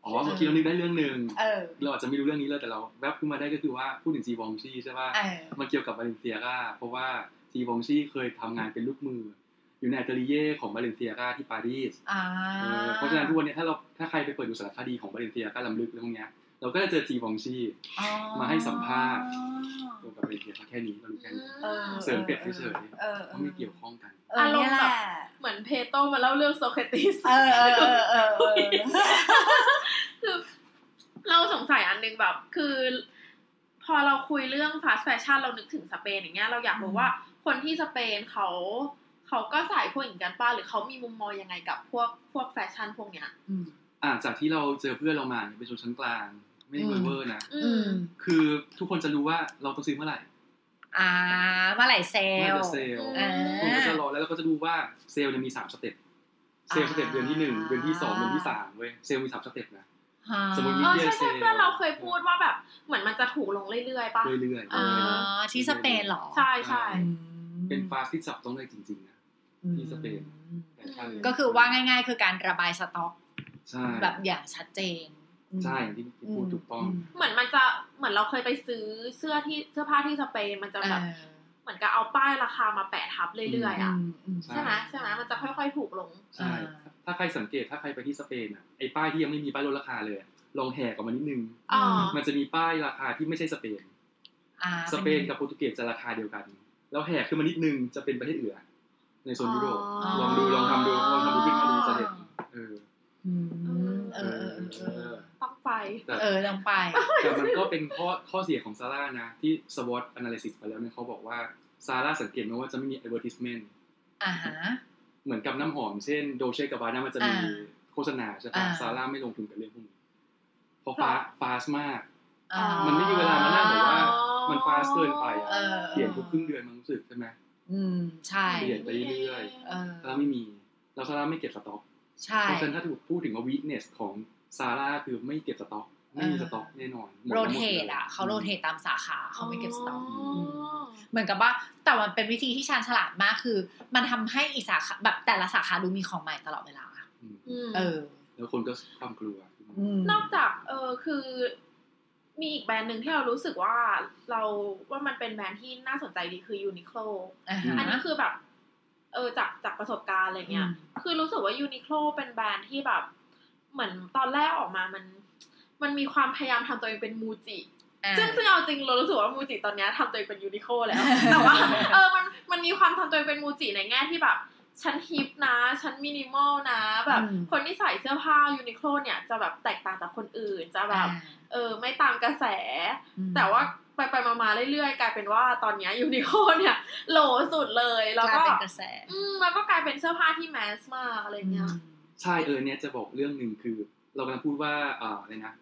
[SPEAKER 3] อ๋อเมื่อกี้เรานึกได้เรื่องหนึ่ง
[SPEAKER 2] เออ
[SPEAKER 3] เราอาจจะไม่รู้เรื่องนี้เลยแต่เราแวบขึ้นมาได้ก็คือว่าพูดถึงจีวองชี่ใช่ป่ะ
[SPEAKER 2] เออ
[SPEAKER 3] มันเกี่ยวกับบาเลนเซียกาเพราะว่าจีวองชี่เคยทำงานเป็นลูกมือ อยู่ใน atelier ของบาเลนเซียกาที่ปารีส
[SPEAKER 2] อ่า
[SPEAKER 3] เออเพราะฉะนั้นทุกวันนี้ถ้าเราถ้าใครไปเปิดดูสารคดีของบาเลนเซียการำลึกเรื่องพวกเนี้ยเราก็จะเจอจีวองชี่
[SPEAKER 2] อ๋อ
[SPEAKER 3] มาให้สัมภาษณ์เกี่ยวกับบาเลนเซียแค่นี้เรารู้แค่นี้
[SPEAKER 2] เออ
[SPEAKER 3] เสริมเปรียบเฉย
[SPEAKER 2] เออ
[SPEAKER 3] ๆว่าไม่เกี่ยวข้องกัน
[SPEAKER 2] เออเนี่ยแหละ
[SPEAKER 1] เหมือนเพลโตมาเล่าเรื่องโซเครติส
[SPEAKER 2] เออเออเออเออเออ
[SPEAKER 1] คือเราสงสัยอันนึงแบบ คือ พอเราคุยเรื่องฟาส t แฟชั่นเรานึกถึงสเปนอย่างเงี้ยเราอยากรู้ว่าคนที่สเปนเขา เขาก็ใส่พวกอย่างกันป่ะหรือเขามีมุมมองยังไงกับพวกพวกแฟชั่นพวกเนี้ย
[SPEAKER 2] อืม
[SPEAKER 3] อ่าจากที่เราเจอเพื่อนเรามาเนี่ยเป็นชนชั้นกลาง ไม่ได้
[SPEAKER 2] อืม
[SPEAKER 3] เวอร์ๆนะ
[SPEAKER 1] อื
[SPEAKER 2] อื
[SPEAKER 1] ม
[SPEAKER 2] ม
[SPEAKER 3] คือทุกคนจะรู้ว่าเราต้องซื้อเมื่อไหร่
[SPEAKER 2] อ่าเมื่อไหร่เซล
[SPEAKER 3] เมื่อ
[SPEAKER 2] ไหร่
[SPEAKER 3] จะเซลล์
[SPEAKER 1] อืม
[SPEAKER 3] คนก็จะรอแล้วเราก็จะดูว่าเซลล์เนี่ยมีสาม step sale step เดือนที่หนึ่งเดือนที่สองเดือนที่สามเว้ยเซลล์มีสาม step นะ
[SPEAKER 2] อ่า
[SPEAKER 3] สมมุติมี
[SPEAKER 1] เออ
[SPEAKER 3] เดีย
[SPEAKER 1] ใช่
[SPEAKER 3] เซ
[SPEAKER 1] ใช่
[SPEAKER 3] ลล์
[SPEAKER 1] เพื่อนเราเคยพูดว่าแบบเหมือนมันจะถูกลงเรื่อยๆป่ะ
[SPEAKER 3] เรื่อยๆ
[SPEAKER 2] อ๋อที่สเปนเหรอ
[SPEAKER 1] ใช่ใช่
[SPEAKER 2] อืม
[SPEAKER 3] เป็นฟาสที่จับต้องได้จริงๆนะ ที่สเปนแฟชั่น
[SPEAKER 2] ก็คือว่าง่าย ๆ คือการระบายสต็อก
[SPEAKER 3] ใช่
[SPEAKER 2] แบบอย่างชัดเจน
[SPEAKER 3] ใช่อย่างที่พูดถูกต้อง
[SPEAKER 1] เหมือนมันจะเหมือนเราเคยไปซื้อเสื้อที่เสื้อผ้าที่สเปนมันจะแบบ
[SPEAKER 2] เออ
[SPEAKER 1] เหมือนกับเอาป้ายราคามาแปะทับเรื่อยๆอะ
[SPEAKER 2] มอืม
[SPEAKER 3] ใช่
[SPEAKER 1] ใช่ไหมใช่ไหมมันจะค่อยๆถูกลง
[SPEAKER 3] ใช่ถ้าใครสังเกตถ้าใครไปที่สเปนอะไอ้ป้ายที่ยังไม่มีป้ายลดราคาเลยอะลองแหกออกมานิดนึง
[SPEAKER 1] อ๋อ
[SPEAKER 3] มันจะมีป้ายราคาที่ไม่ใช่สเปน
[SPEAKER 2] อ่า
[SPEAKER 3] สเปนกับโปรตุเกสจะราคาเดียวกัน แล้วแหกขึ้นมานิดนึงจะเป็นประเทศอื่นอะ ในโซนยุโรป
[SPEAKER 1] อ๋อ
[SPEAKER 3] ลองดูลองทำดูลองทำดูขึ้นมาดูจะเห็นเออ
[SPEAKER 2] อืมเออเออเอ
[SPEAKER 3] เอ
[SPEAKER 2] อ
[SPEAKER 3] อ
[SPEAKER 1] ต้องไป
[SPEAKER 3] แต่
[SPEAKER 2] เออต้องไป
[SPEAKER 3] แต่มันก็เป็นข้อข้อเสียของซาร่านะ ที่ SWOT analysis ไปแล้วเนี่ยเขาบอกว่าซาร่าสังเกตไหมว่าจะไม่มี advertisement
[SPEAKER 2] อ่าฮะ
[SPEAKER 3] เหมือนกับน้ำหอมเช่นโดลเช่กับบาน่ามันจะมี
[SPEAKER 2] อ่า
[SPEAKER 3] โฆษณาใช่ปะ
[SPEAKER 2] อ่า
[SPEAKER 3] ซาร่าไม่ลงทุนกับเรื่องพวกนี้เพราะ
[SPEAKER 1] เพราะ
[SPEAKER 3] ฟาฟาสมาก
[SPEAKER 2] อ่า
[SPEAKER 3] มันไม่มีเวลามานั่งแบบว่า มัน fast เกินไปอะ
[SPEAKER 2] เออ
[SPEAKER 3] เปลี่ยนทุกครึ่งเดือนมันรู้สึกใช่ไหม
[SPEAKER 2] อืมใช่
[SPEAKER 3] เปลี่ยนไปเรื่อย
[SPEAKER 2] เออ
[SPEAKER 3] ซาร่าไม่มี แล้วซาร่าไม่เก็บสต็อก
[SPEAKER 2] ใช่
[SPEAKER 3] เพราะฉะนั้นถ้าถูกพูดถึงว่า weakness ของซาร่าคือไม่เก็บสต็อกไม่มีสต็อกแน่นอนหมด
[SPEAKER 2] โร
[SPEAKER 3] แล้วหมด
[SPEAKER 2] เท
[SPEAKER 3] ล
[SPEAKER 2] ต
[SPEAKER 3] ย
[SPEAKER 2] อะเขา rotate ตามสาขาเขาไม่เก็บสต็อก
[SPEAKER 1] อ๋อ
[SPEAKER 2] มเหมือนกับว่าแต่มันเป็นวิธีที่ชาญฉลาดมากคือ มันทำให้อีกสาขาแบบแต่ละสาขาดูมีของใหม่ตลอดเวลา
[SPEAKER 3] อืม
[SPEAKER 1] อืม
[SPEAKER 2] เออ
[SPEAKER 3] แล้วคนก็ความกลัว
[SPEAKER 2] อืม
[SPEAKER 1] นอกจากเออคือ มีอีกแบรนด์หนึ่งที่เรารู้สึกว่าเราว่ามันเป็นแบรนด์ที่น่าสนใจดีคือยูนิโคล
[SPEAKER 2] อ่าฮะ
[SPEAKER 1] อันนี้คือแบบ เออจากจากประสบการณ์อะไรเงี้ย
[SPEAKER 2] อืม
[SPEAKER 1] คือรู้สึกว่ายูนิโคลเป็นแบรนด์ที่แบบ เหมือนตอนแรกออกมามัน มันมีความพยายามทำตัวเองเป็น MUJI
[SPEAKER 2] อ่า
[SPEAKER 1] ซึ่งซึ่งเอาจริงเรารู้สึกว่า MUJI ตอนเนี้ยทำตัวเองเป็น UNIQLO แล้ว แต่ว่าเออมันมันมีความทำตัวเองเป็น MUJI ในแง่ที่แบบ ฉัน hip นะฉันมินิมอลนะ แบบ
[SPEAKER 2] อืม
[SPEAKER 1] คนที่ใส่เสื้อผ้า UNIQLO เนี่ยจะแบบแตกต่างจากคนอื่นจะแบบ
[SPEAKER 2] อ่า
[SPEAKER 1] เออไม่ตามกระแส
[SPEAKER 2] อืม
[SPEAKER 1] แต่ว่าไปไปๆมาๆเรื่อยๆ กลายเป็นว่าตอนเนี้ UNIQLO เนี่ยโหลสุดเลย แล้ว
[SPEAKER 2] กลาย
[SPEAKER 1] ก็
[SPEAKER 2] เป็นกระแส
[SPEAKER 1] อืมแล้วก็กลายเป็นเสื้อผ้าที่ mass มากอะไรเงี้ย
[SPEAKER 3] ใช่เออเนี่ยจะบอกเรื่องหนึ่งคือ เรากำลังพูดว่าอ่าอะไรนะ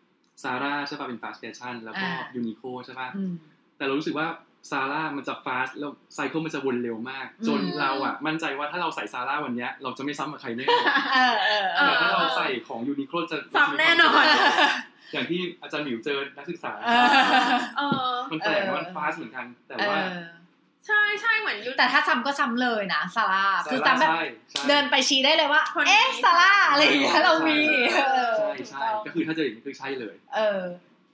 [SPEAKER 3] Zara ใช่ป่ะเป็น fast fashion แล้วก็
[SPEAKER 2] อ่า
[SPEAKER 3] UNIQLO ใช่ป่ะ
[SPEAKER 2] อืม
[SPEAKER 3] แต่เรารู้สึกว่า Zara มันจะ fast แล้ว cycle มันจะวนเร็วมาก จน
[SPEAKER 2] อืม
[SPEAKER 3] เราอะ มั่นใจว่าถ้าเราใส่ Zara วันเนี้ยเราจะไม่ซ้ำกับใครแน่
[SPEAKER 2] เออเออเอ
[SPEAKER 3] แต่
[SPEAKER 2] อ
[SPEAKER 3] ถ้าเราใส่ของ UNIQLO จะ
[SPEAKER 1] ซ้ำแน่นอน
[SPEAKER 3] อย่างที่อาจารย์หมิวเจอนักศึกษา
[SPEAKER 2] เออ
[SPEAKER 1] เออ
[SPEAKER 3] มันแปลก
[SPEAKER 2] เออ
[SPEAKER 3] นะมันฟาสเหมือนกัน แต่
[SPEAKER 2] เอ
[SPEAKER 3] ว่า
[SPEAKER 2] อ
[SPEAKER 1] ใช่ใช่เหมือนยู
[SPEAKER 2] แต่ถ้าซ้ำก็ซ้ำเลยนะซาร่าคือ
[SPEAKER 3] ซาร่า
[SPEAKER 2] ซ้ำแบบ
[SPEAKER 3] ใช่ใช่
[SPEAKER 2] เดินไปชี้ได้เลยว่า
[SPEAKER 1] คนนี้
[SPEAKER 2] เอ๊ะซาร่าอะไรอย่างเงี้ยเรามีเออ
[SPEAKER 3] ใช่ใช่ก็คือถ้าเจออย่างนี้คือใช่เลย
[SPEAKER 2] เออ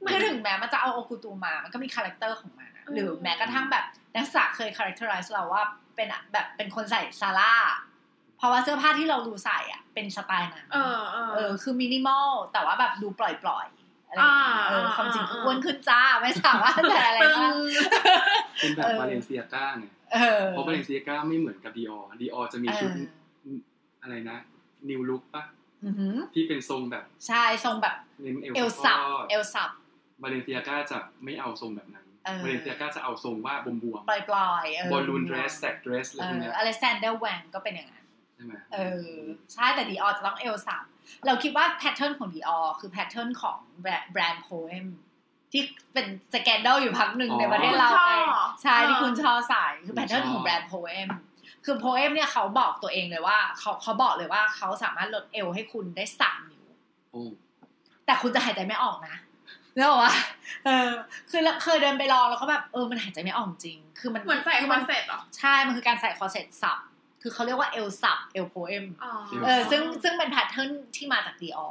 [SPEAKER 2] คือถึงแม้มันจะเอาโอคุตูมา มันก็มีคาแรคเตอร์ของมันอะ หรือแม้กระทั่งแบบนักศึกษาเคยคาแรคเตอร์ไรส์เราว่าเป็นอะแบบเป็นคนใส่ซาร่าเพราะว่าเสื้อผ้าที่เราดูใส่อะเป็นสไตล์นั้น
[SPEAKER 1] เออเออ
[SPEAKER 2] เออคือมินิมอลแต่ว่าแบบดูปล่อยๆอะไรอย่างเงี้ย
[SPEAKER 1] อ่า
[SPEAKER 2] เออ
[SPEAKER 1] อ่า
[SPEAKER 2] ความจริง
[SPEAKER 1] อ่า
[SPEAKER 2] อ้วนขึ้นจ้าไม่สามารถแต่อะไร
[SPEAKER 1] ตึง
[SPEAKER 2] บ้าง
[SPEAKER 3] เป็นแบบ
[SPEAKER 2] เออ
[SPEAKER 3] Balenciaga ไง
[SPEAKER 2] เออ
[SPEAKER 3] เพราะ Balenciaga ไม่เหมือนกับ Dior Dior จะมีชุด
[SPEAKER 2] เออ
[SPEAKER 3] อะไรนะ New Look ปะ
[SPEAKER 2] อือหือ
[SPEAKER 3] ที่เป็นทรงแบบ
[SPEAKER 2] ใช่ทรงแบบ
[SPEAKER 3] เน้นเอว
[SPEAKER 2] เอวสับ
[SPEAKER 3] ทอด
[SPEAKER 2] เอวสับ
[SPEAKER 3] Balenciaga จะไม่เอาทรงแบบนั้น
[SPEAKER 2] เออ
[SPEAKER 3] Balenciaga จะเอาทรงว่าบวมบวม
[SPEAKER 2] ปล่อยๆเออ
[SPEAKER 3] balloon dress sack dress อะไร
[SPEAKER 2] เอ
[SPEAKER 3] พวก
[SPEAKER 2] อ
[SPEAKER 3] เนี้ย
[SPEAKER 2] อเล็กซานเดอร์แวงก็เป็นอย่างนั้น
[SPEAKER 3] ใช่ไหม
[SPEAKER 2] เออใช่แต่ Dior จะต้องเอวสับเราคิดว่า pattern ของ Dior คือ pattern ของแบรนด์โพเอมที่เป็นสแกนด a ลอยู่พักหนึ่งในประเทศเรา
[SPEAKER 1] คุณชอบ
[SPEAKER 2] ไงใช่ที่
[SPEAKER 1] เออ
[SPEAKER 2] คุณชอบใส่คือ pattern ของแบรนด์ POEM คือ POEM เนี่ยเขาบอกตัวเองเลยว่าเขาเขาบอกเลยว่าเขาสามารถลดเอวให้คุณได้สามนิ้ว
[SPEAKER 3] โอ้
[SPEAKER 2] แต่คุณจะหายใจไม่ออกนะ เนกอะว่าเออ คือเราเคยเดินไปลองแล้วก็แบบเออมันหายใจไม่ออกจริง คือมัน
[SPEAKER 1] เหมือนใส่
[SPEAKER 2] คื
[SPEAKER 1] concept เหรอ
[SPEAKER 2] ใช่ มันคือการใส่คอร์เซ็ตสับ คือเขาเรียกว่าเอวสับเอว POEM อ๋
[SPEAKER 1] อ
[SPEAKER 2] เออซึ่งซึ่งเป็น pattern ที่มาจาก Dior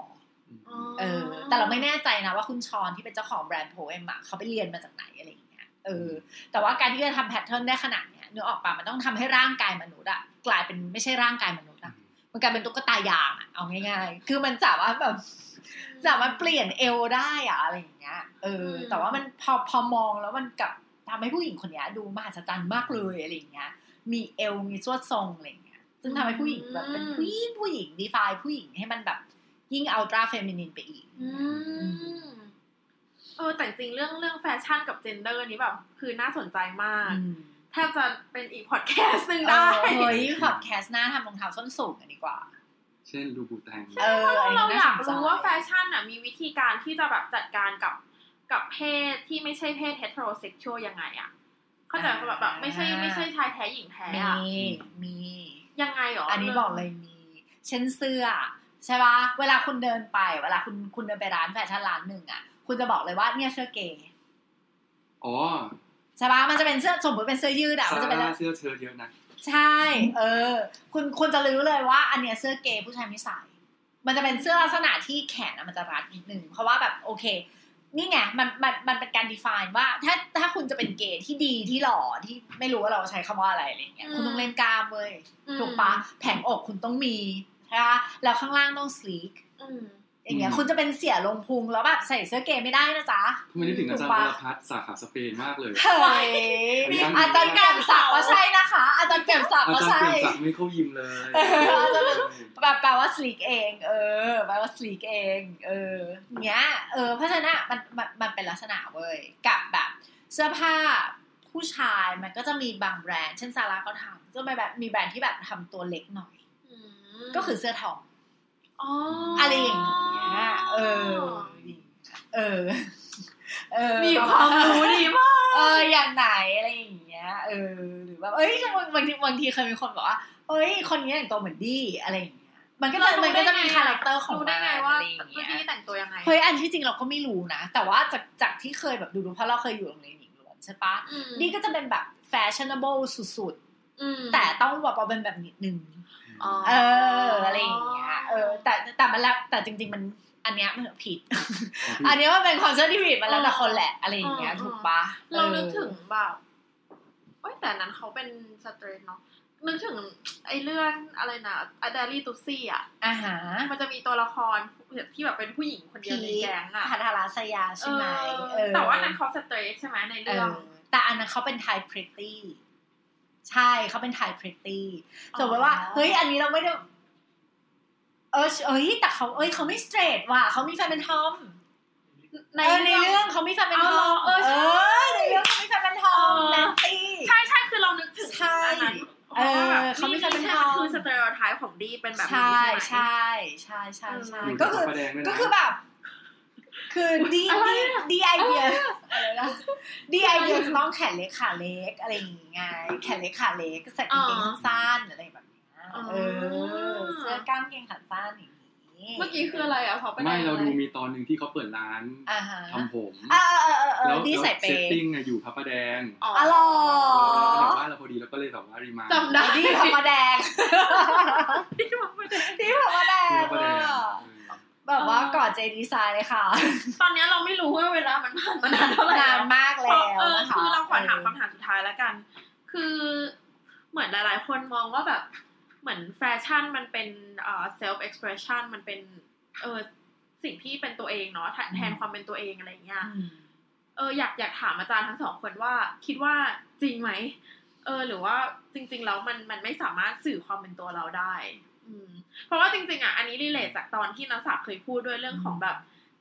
[SPEAKER 2] อ๋อเออ แต่เราไม่แน่ใจนะว่าคุณชอนที่เป็นเจ้าของแบรนด์ POEM อะเขาไปเรียนมาจากไหนอะไรอย่างเงี้ยเออ แต่ว่าการที่จะทำ pattern ได้ขนาดเนี้ยเนื้อออกปะมันต้องทำให้ร่างกายมนุษย์อะกลายเป็นไม่ใช่ร่างกายมนุษย์อะมันกลายเป็นตุ๊กตายางอะเอาง่ายๆ คือมันสามารถแบบ สามารถเปลี่ยนเอวได้อะอะไรอย่างเงี้ย เออ แต่ว่ามันพอพอมองแล้วมันกลับทำให้ผู้หญิงคนเนี้ยดูมหัศจรรย์มากเลยอะไรอย่างเงี้ย มีเอวมีทรวดทรงอะไรอย่างเงี้ย ซึ่งทำให้ผู้หญิงแบบเป็นผู้หญิงผู้หญิง define ผู้หญิงให้มันแบบยิ่ง ultra feminine ไปอีก
[SPEAKER 1] อืมเออแต่จริงๆเรื่องเรื่องแฟชั่นกับ gender นี้แบบ คือน่าสนใจมาก
[SPEAKER 2] อืม
[SPEAKER 1] แทบจะเป็นอีกพอดแคสต์หนึ่ง
[SPEAKER 2] เอ
[SPEAKER 1] ได้
[SPEAKER 2] อเฮ้ยพอดแคสต์หน้าทำรองเท้าส้นสูงกันดีกว่า
[SPEAKER 3] เช่น Louboutin
[SPEAKER 2] เอออัน
[SPEAKER 1] เรา
[SPEAKER 2] นี้
[SPEAKER 1] อ
[SPEAKER 2] น่ายา
[SPEAKER 1] ก
[SPEAKER 2] สนใจ
[SPEAKER 1] รู้ว่าแฟชั่นอะมีวิธีการที่จะแบบจัดการกับกับเพศที่ไม่ใช่เพศ heterosexual ยังไงอะเข้าใจปะแบบแบบไม่ใช่ไม่ใช่ชายแท้หญิงแท้
[SPEAKER 2] มี
[SPEAKER 1] อะ
[SPEAKER 2] มี
[SPEAKER 1] ยังไงหรอ
[SPEAKER 2] อั
[SPEAKER 1] อั
[SPEAKER 2] นนี้บอกเลยมีเช่นเสื้อใช่ปะเวลาคุณเดินไป เวลาคุณคุณเดินไปร้านแฟชั่นร้านหนึ่งอะ คุณจะบอกเลยว่าเนี่ยเสื้อเกย์
[SPEAKER 3] อ๋อ
[SPEAKER 2] ใช่ปะมันจะเป็นเสื้อสมมติเป็นเสื้อยืดอะ
[SPEAKER 3] ซา
[SPEAKER 2] มันจะเป็น
[SPEAKER 3] ร่าเสื้อเชิ้ตเยอะนะ
[SPEAKER 2] ใช่ เออ คุณคุณจะรู้เลยว่า อันเนี้ยเสื้อเกย์ผู้ชายไม่ใส่มันจะเป็นเสื้อลักษณะที่แขนอะมันจะรัดนิดนึงเพราะว่าแบบโอเค นี่ไงมันมันมันเป็นการ define ว่า ถ้าถ้าคุณจะเป็นเกย์ที่ดีที่หล่อที่ไม่รู้ว่าเราใช้คำว่าอะไรอะไรอย่างเงี้ยคุณต้องเล่นกล้ามเว้ยถูกปะแผงอกคุณต้องมีใช่ปะแล้วข้างล่างต้อง sleek
[SPEAKER 1] อืม
[SPEAKER 2] อย่างเงี้ยคุณจะเป็นเสียลงพุงแล้วแบบใส่เสื้อเกย์ไม่ได้นะจ๊ะ
[SPEAKER 3] ทำไมนึกถึงอาจารย์
[SPEAKER 2] ถู
[SPEAKER 3] ว
[SPEAKER 2] ก
[SPEAKER 3] ร
[SPEAKER 2] ปะ
[SPEAKER 3] พัฒน์สาขาสเปนมากเลย
[SPEAKER 2] เฮ้ย
[SPEAKER 3] อันนี้
[SPEAKER 2] อาจารย์แก่มศักดิ์ก็ใช่นะคะ อาจารย์แก่มศักดิ์
[SPEAKER 3] อา
[SPEAKER 2] ก็
[SPEAKER 3] จารย์
[SPEAKER 2] ใช่
[SPEAKER 3] เปลี่ยนศักดิ์ไม่เข้ายิมเลย
[SPEAKER 2] เอออาจารย์แบบแปลว่า sleek เอง เออแปลว่า sleek เอง เออเงี้ยเออเพราะฉะนั้นอะมันมันมันเป็นลักษณะเว้ยกับแบบเสื้อผ้าผู้ชายมันก็จะมีบางแบรนด์เช่นซาร่าก็ทำจะมีแบบมีแบรนด์ที่แบบทำตัวเล็กหน่อยก็คือเสื้อทอง
[SPEAKER 1] อ๋อ
[SPEAKER 2] อะ
[SPEAKER 1] อะไร
[SPEAKER 2] อย่างเงี้ยเออ เออ เออ
[SPEAKER 1] มีความรู้ดีมาก
[SPEAKER 2] เออ อย่างไหนอะไรอย่างเงี้ย เออ หรือแบบ เอ้ยบางบางทีบางทีเคยมีคนบอกว่า เอ้ย คนนี้แต่งตัวเหมือนดี้อะไรอย่างเงี้ยมันก็จะมันก็จะมีคาแรคเตอร์ของ
[SPEAKER 1] รู้
[SPEAKER 2] มัน
[SPEAKER 1] ได้ไงว่า
[SPEAKER 2] อะไรอย่าง
[SPEAKER 1] เมื่อ
[SPEAKER 2] เงี้ย
[SPEAKER 1] กี้แต่งตัวยังไง
[SPEAKER 2] เฮ้ยอันที่จริงเราก็ไม่รู้นะ แต่ว่าจากจากที่เคยแบบดูดูเพราะเราเคยอยู่โรงเรียนหญิงล้วนใช่ปะ
[SPEAKER 1] อืม
[SPEAKER 2] นี่ก็จะเป็นแบบแฟชั่น a b l e สุด
[SPEAKER 1] อืม
[SPEAKER 2] ๆแต่ต้องแบบว่าเป็นแบบนิดนึง
[SPEAKER 1] อ๋อ
[SPEAKER 2] เอออะไรอย่างเงี้ยเออแต่แต่มันแล้วแต่จริง ๆ มันอันเนี้ยมันผิด อันเนี้ยมันเป็นความเชื่อที่ผิดมันแล้วแต่คนแหละอะไรอย่างเงี้ยถูกปะ
[SPEAKER 1] เรานึก
[SPEAKER 2] ออ
[SPEAKER 1] ถึงแบบโอ้ยแต่นั้นเขาเป็นสเตรทเนาะนึกถึงไอ้เรื่องอะไรนะอดาลีตุซี่อะ
[SPEAKER 2] อาหาร
[SPEAKER 1] มันจะมีตัวละครที่แบบเป็นผู้หญิงคนเดียวในแก๊งอะ
[SPEAKER 2] พัทราสยาใช่ไหม
[SPEAKER 1] เออแต่ว่านั้นเขาสเตรทใช่ไหมใน
[SPEAKER 2] เอ
[SPEAKER 1] เรื่อง
[SPEAKER 2] อแต่อันนั้นเขาเป็นไทยพริตตี้ ใช่เขาเป็นไทยพริตตี้สมมติว่าเฮ้ยอันนี้เราไม่ได้เออเอ้ยแต่เขาเอ้ยเขาไม่สเตรทว่ะเขามีแฟนเป็นทอม
[SPEAKER 1] ใน
[SPEAKER 2] เออใน
[SPEAKER 1] เรื่อง
[SPEAKER 2] เรื่องเขามีแฟนเป็นทอม
[SPEAKER 1] เอาเหรอเออใช่
[SPEAKER 2] ในเรื่องเขามีแฟนเป็นทอม
[SPEAKER 1] เออ
[SPEAKER 2] แนนตี้
[SPEAKER 1] ใช่ใช่คือเรานึกถึง
[SPEAKER 2] ใช่
[SPEAKER 1] อันนั้น
[SPEAKER 2] เออ
[SPEAKER 1] พระว่แบบ
[SPEAKER 2] เขามีแฟนเป็น
[SPEAKER 1] ใช่
[SPEAKER 2] ทอม
[SPEAKER 1] คือสเตอริโอไทป์ของดีเป็นแบบนี้
[SPEAKER 2] ใช่
[SPEAKER 1] ใช่ไหม
[SPEAKER 2] ใช่ใช่ใช่ใช่
[SPEAKER 1] เออ
[SPEAKER 2] ก็คือ
[SPEAKER 3] พระแดงด้วยนะ
[SPEAKER 2] ก็คือแบบ คือดี
[SPEAKER 1] อะไร
[SPEAKER 2] ดี
[SPEAKER 1] อะ
[SPEAKER 2] ดีไอเดีย อะไรนะดีไอเดียจะต้องแขนเล็กขาเล็กอะไรอย่างงี้ไงแขนเล็กขาเล็กใส่กางเกงสั้นอะไรแบบเนี้ย
[SPEAKER 1] อ๋อ
[SPEAKER 2] เออเสื้อกล้ามเกงขาสั้นอย่างนี้
[SPEAKER 1] เมื่อกี้คืออะไรอะเพราะประเด็น
[SPEAKER 3] ไม่เรา
[SPEAKER 1] อะไร
[SPEAKER 3] ดูมีตอนหนึ่งที่เขาเปิดร้าน
[SPEAKER 2] อ่าฮะ
[SPEAKER 3] ทำผม
[SPEAKER 2] อ่าเออเออเออ
[SPEAKER 3] แล้ว
[SPEAKER 2] ดีใส่เป
[SPEAKER 3] เซต
[SPEAKER 2] ย์
[SPEAKER 3] ติ้งอะอยู่พระประแดง
[SPEAKER 1] อ๋อ
[SPEAKER 2] อ๋อเหรอ
[SPEAKER 3] เราก็แบบว่าเราพอดีเราก็เลยแบบว่ารีมา
[SPEAKER 1] จำได้
[SPEAKER 2] ดีพระประแดง
[SPEAKER 1] ที่มาประเด็น
[SPEAKER 2] ดีพระประแด
[SPEAKER 3] ที่
[SPEAKER 2] ง
[SPEAKER 3] พระประแดง
[SPEAKER 2] อะ
[SPEAKER 3] เออ
[SPEAKER 2] แบบว่ากอดเจดีไซน์เลยค่ะ
[SPEAKER 1] ตอนเนี้ยเราไม่รู้ว่าเวลามันผ่านมานานเท่าไหร่
[SPEAKER 2] นาน
[SPEAKER 1] แล้ว
[SPEAKER 2] มาก
[SPEAKER 1] เพ
[SPEAKER 2] แล้
[SPEAKER 1] ราะ
[SPEAKER 2] ว
[SPEAKER 1] เออ
[SPEAKER 2] นะคะ
[SPEAKER 1] คือเราขอถามคำถามสุดท้ายแล้วกัน คือเหมือนหลาย ๆ คนมองว่าแบบเหมือนแฟชั่นมันเป็นเอ่อ self expression มันเป็นเออสิ่งที่เป็นตัวเองเนาะแทนแทนความเป็นตัวเองอะไรอย่างเงี้ย
[SPEAKER 2] อืม
[SPEAKER 1] เอออยากอยากถามอาจารย์ทั้งสองคนว่า คิดว่าจริงไหมเออ หรือว่าจริง ๆ แล้วมันมันไม่สามารถสื่อความเป็นตัวเราได้อืม เพราะว่าจริงๆอะอันนี้รีเลทจากตอนที่นักศึกษาเคยพูดด้วยเรื่องของแบบ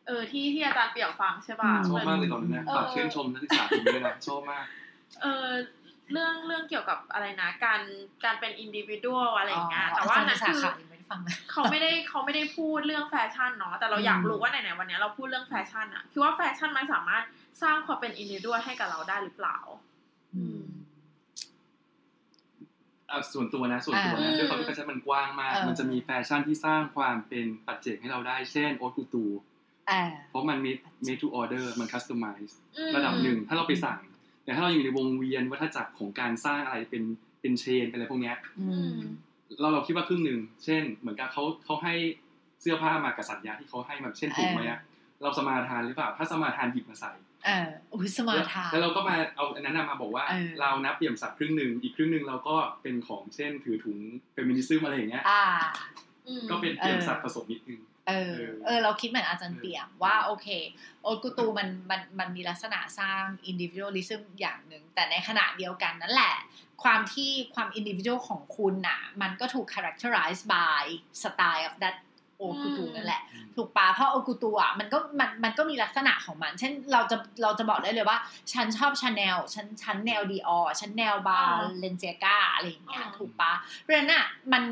[SPEAKER 1] เออที่ที่อาจารย์เปี่ยมฟังใช่ป่ะ
[SPEAKER 3] ชอบมากเลยตอนนั้นนะ
[SPEAKER 1] เออ
[SPEAKER 3] ฝากชื่นชมนักศึกษาผมด้วยนะชอบมาก
[SPEAKER 1] เออเรื่องเรื่องเกี่ยวกับอะไรนะ การการเป็นอินดิวิ u a l อะไรอย่างเงี้ยแต่ว่า
[SPEAKER 2] อาจารย์
[SPEAKER 1] นั่น
[SPEAKER 2] สา
[SPEAKER 1] คือ
[SPEAKER 2] ขายังไม่ได้ฟังนะ
[SPEAKER 1] เขาไม่ได้เขาไม่ได้พูดเรื่องแฟชั่นเนาะแต่เราอยาก
[SPEAKER 2] อืม
[SPEAKER 1] รู้ว่าไหนๆวันเนี้ยเราพูดเรื่องแฟชั่นอะคือว่าแฟชั่นมันสามารถสร้างความเป็นอินดิวิ u a l ให้กับเราได้หรือเปล่า อืม
[SPEAKER 3] อะ ส่วนตัวนะส่วนตัว
[SPEAKER 1] อ่า
[SPEAKER 3] นะด้วยความที่แฟชั่นมันกว้างมาก
[SPEAKER 2] เออ
[SPEAKER 3] มันจะมีแฟชั่นที่สร้างความเป็นปัจเจกให้เราได้ เช่นโอตูตู
[SPEAKER 2] อ่า
[SPEAKER 3] เพราะมัน made made to order มัน customize
[SPEAKER 1] อืม
[SPEAKER 3] ระดับหนึ่งถ้าเราไปสั่ง แต่ถ้าเราอยู่ในวงเวียนวัฏจักรของการสร้างอะไรเป็นเป็นเชนเป็นอะไรพวกเนี้ย
[SPEAKER 2] อืม
[SPEAKER 3] เราเราคิดว่าครึ่งหนึ่งเช่น เหมือนกับเขาเขาให้เสื้อผ้ามากับสัญญาที่เขาให้มาเช่นถุง
[SPEAKER 2] เออ
[SPEAKER 3] มาเนี้ยเราสมาทานหรือเปล่า ถ้าสมาทานหยิบมาใส่
[SPEAKER 2] เอออุ้ยสมาร์ททา
[SPEAKER 3] แล้วเราก็มาเอาอันนั้นนะมาบอกว่า
[SPEAKER 2] เออ
[SPEAKER 3] เรานับเปี่ยมศักดิ์ครึ่งหนึ่งอีกครึ่งหนึ่งเราก็เป็นของเช่นถือถุงเฟมินิซึมอะไรอย่างเงี้ย
[SPEAKER 2] อ่า
[SPEAKER 1] อืม
[SPEAKER 3] ก็เป็นเปี่ยมศักดิ์ผสมนิดนึง
[SPEAKER 2] เออ
[SPEAKER 3] เออ
[SPEAKER 2] เออ เราคิดเหมือนอาจารย์เปี่ยมว่าโอเค haute couture มันมันมันมีลักษณะสร้าง individualism อย่างหนึ่ง แต่ในขณะเดียวกันนั่นแหละ ความที่ความ individual ของคุณน่ะ มันก็ถูก characterize by style of that haute couture นั่นแหละ ถูกปะเพราะ haute couture อะมันก็มันมันก็มีลักษณะของมัน เช่นเราจะเราจะบอกได้เลยว่า ฉันชอบชาแนลฉันฉันแนว Dior ฉันแนวบา
[SPEAKER 1] อ่า
[SPEAKER 2] เลนเซียกาอะไรอย่างเงี้ย
[SPEAKER 1] อ่า
[SPEAKER 2] ถูกปะเพราะฉะนั้นอะมัน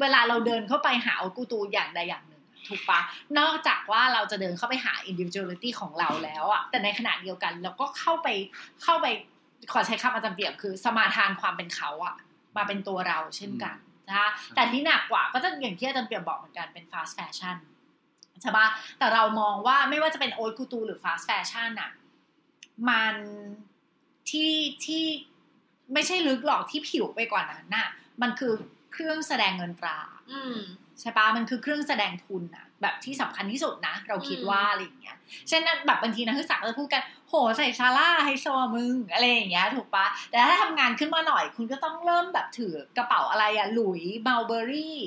[SPEAKER 2] เวลาเราเดินเข้าไปหาโอกุตูอย่างใดอย่างหนึ่งอะถูกปะนอกจากว่าเราจะเดินเข้าไปหา individuality ของเราแล้วอะแต่ในขณะเดียวกันเราก็เข้าไปเข้าไปขอใช้คำอาจารย์เปรียบคือ สมาทานความเป็นเขาอะมาเป็นตัวเราเช่นกัน ใช่นะคะแต่ที่หนักกว่าก็จะอย่างที่อาจารย์เปียบบอกเหมือนกันเป็น fast fashion ใช่ปะแต่เรามองว่าไม่ว่าจะเป็นโอ๊ตกูตูหรือ fast fashion อะมันที่ที่ไม่ใช่ลึกหรอกที่ผิวไปกว่านั้นน่ะ มันคือเครื่องแสดงเงินตรา
[SPEAKER 1] อืม
[SPEAKER 2] ใช่ปะมันคือเครื่องแสดงทุนอะแบบที่สำคัญที่สุดนะ เราคิด
[SPEAKER 1] อืม
[SPEAKER 2] ว่าอะไรอย่างเงี้ยเช่นนั้นแบบบางทีนักศึกษาก็จะพูดกัน โหใส่ชาร่าไฮโซอะมึงอะไรอย่างเงี้ยถูกปะแต่ถ้าทำงานขึ้นมาหน่อย คุณก็ต้องเริ่มแบบถือกระเป๋าอะไรอะหลุยเบลเบอรี่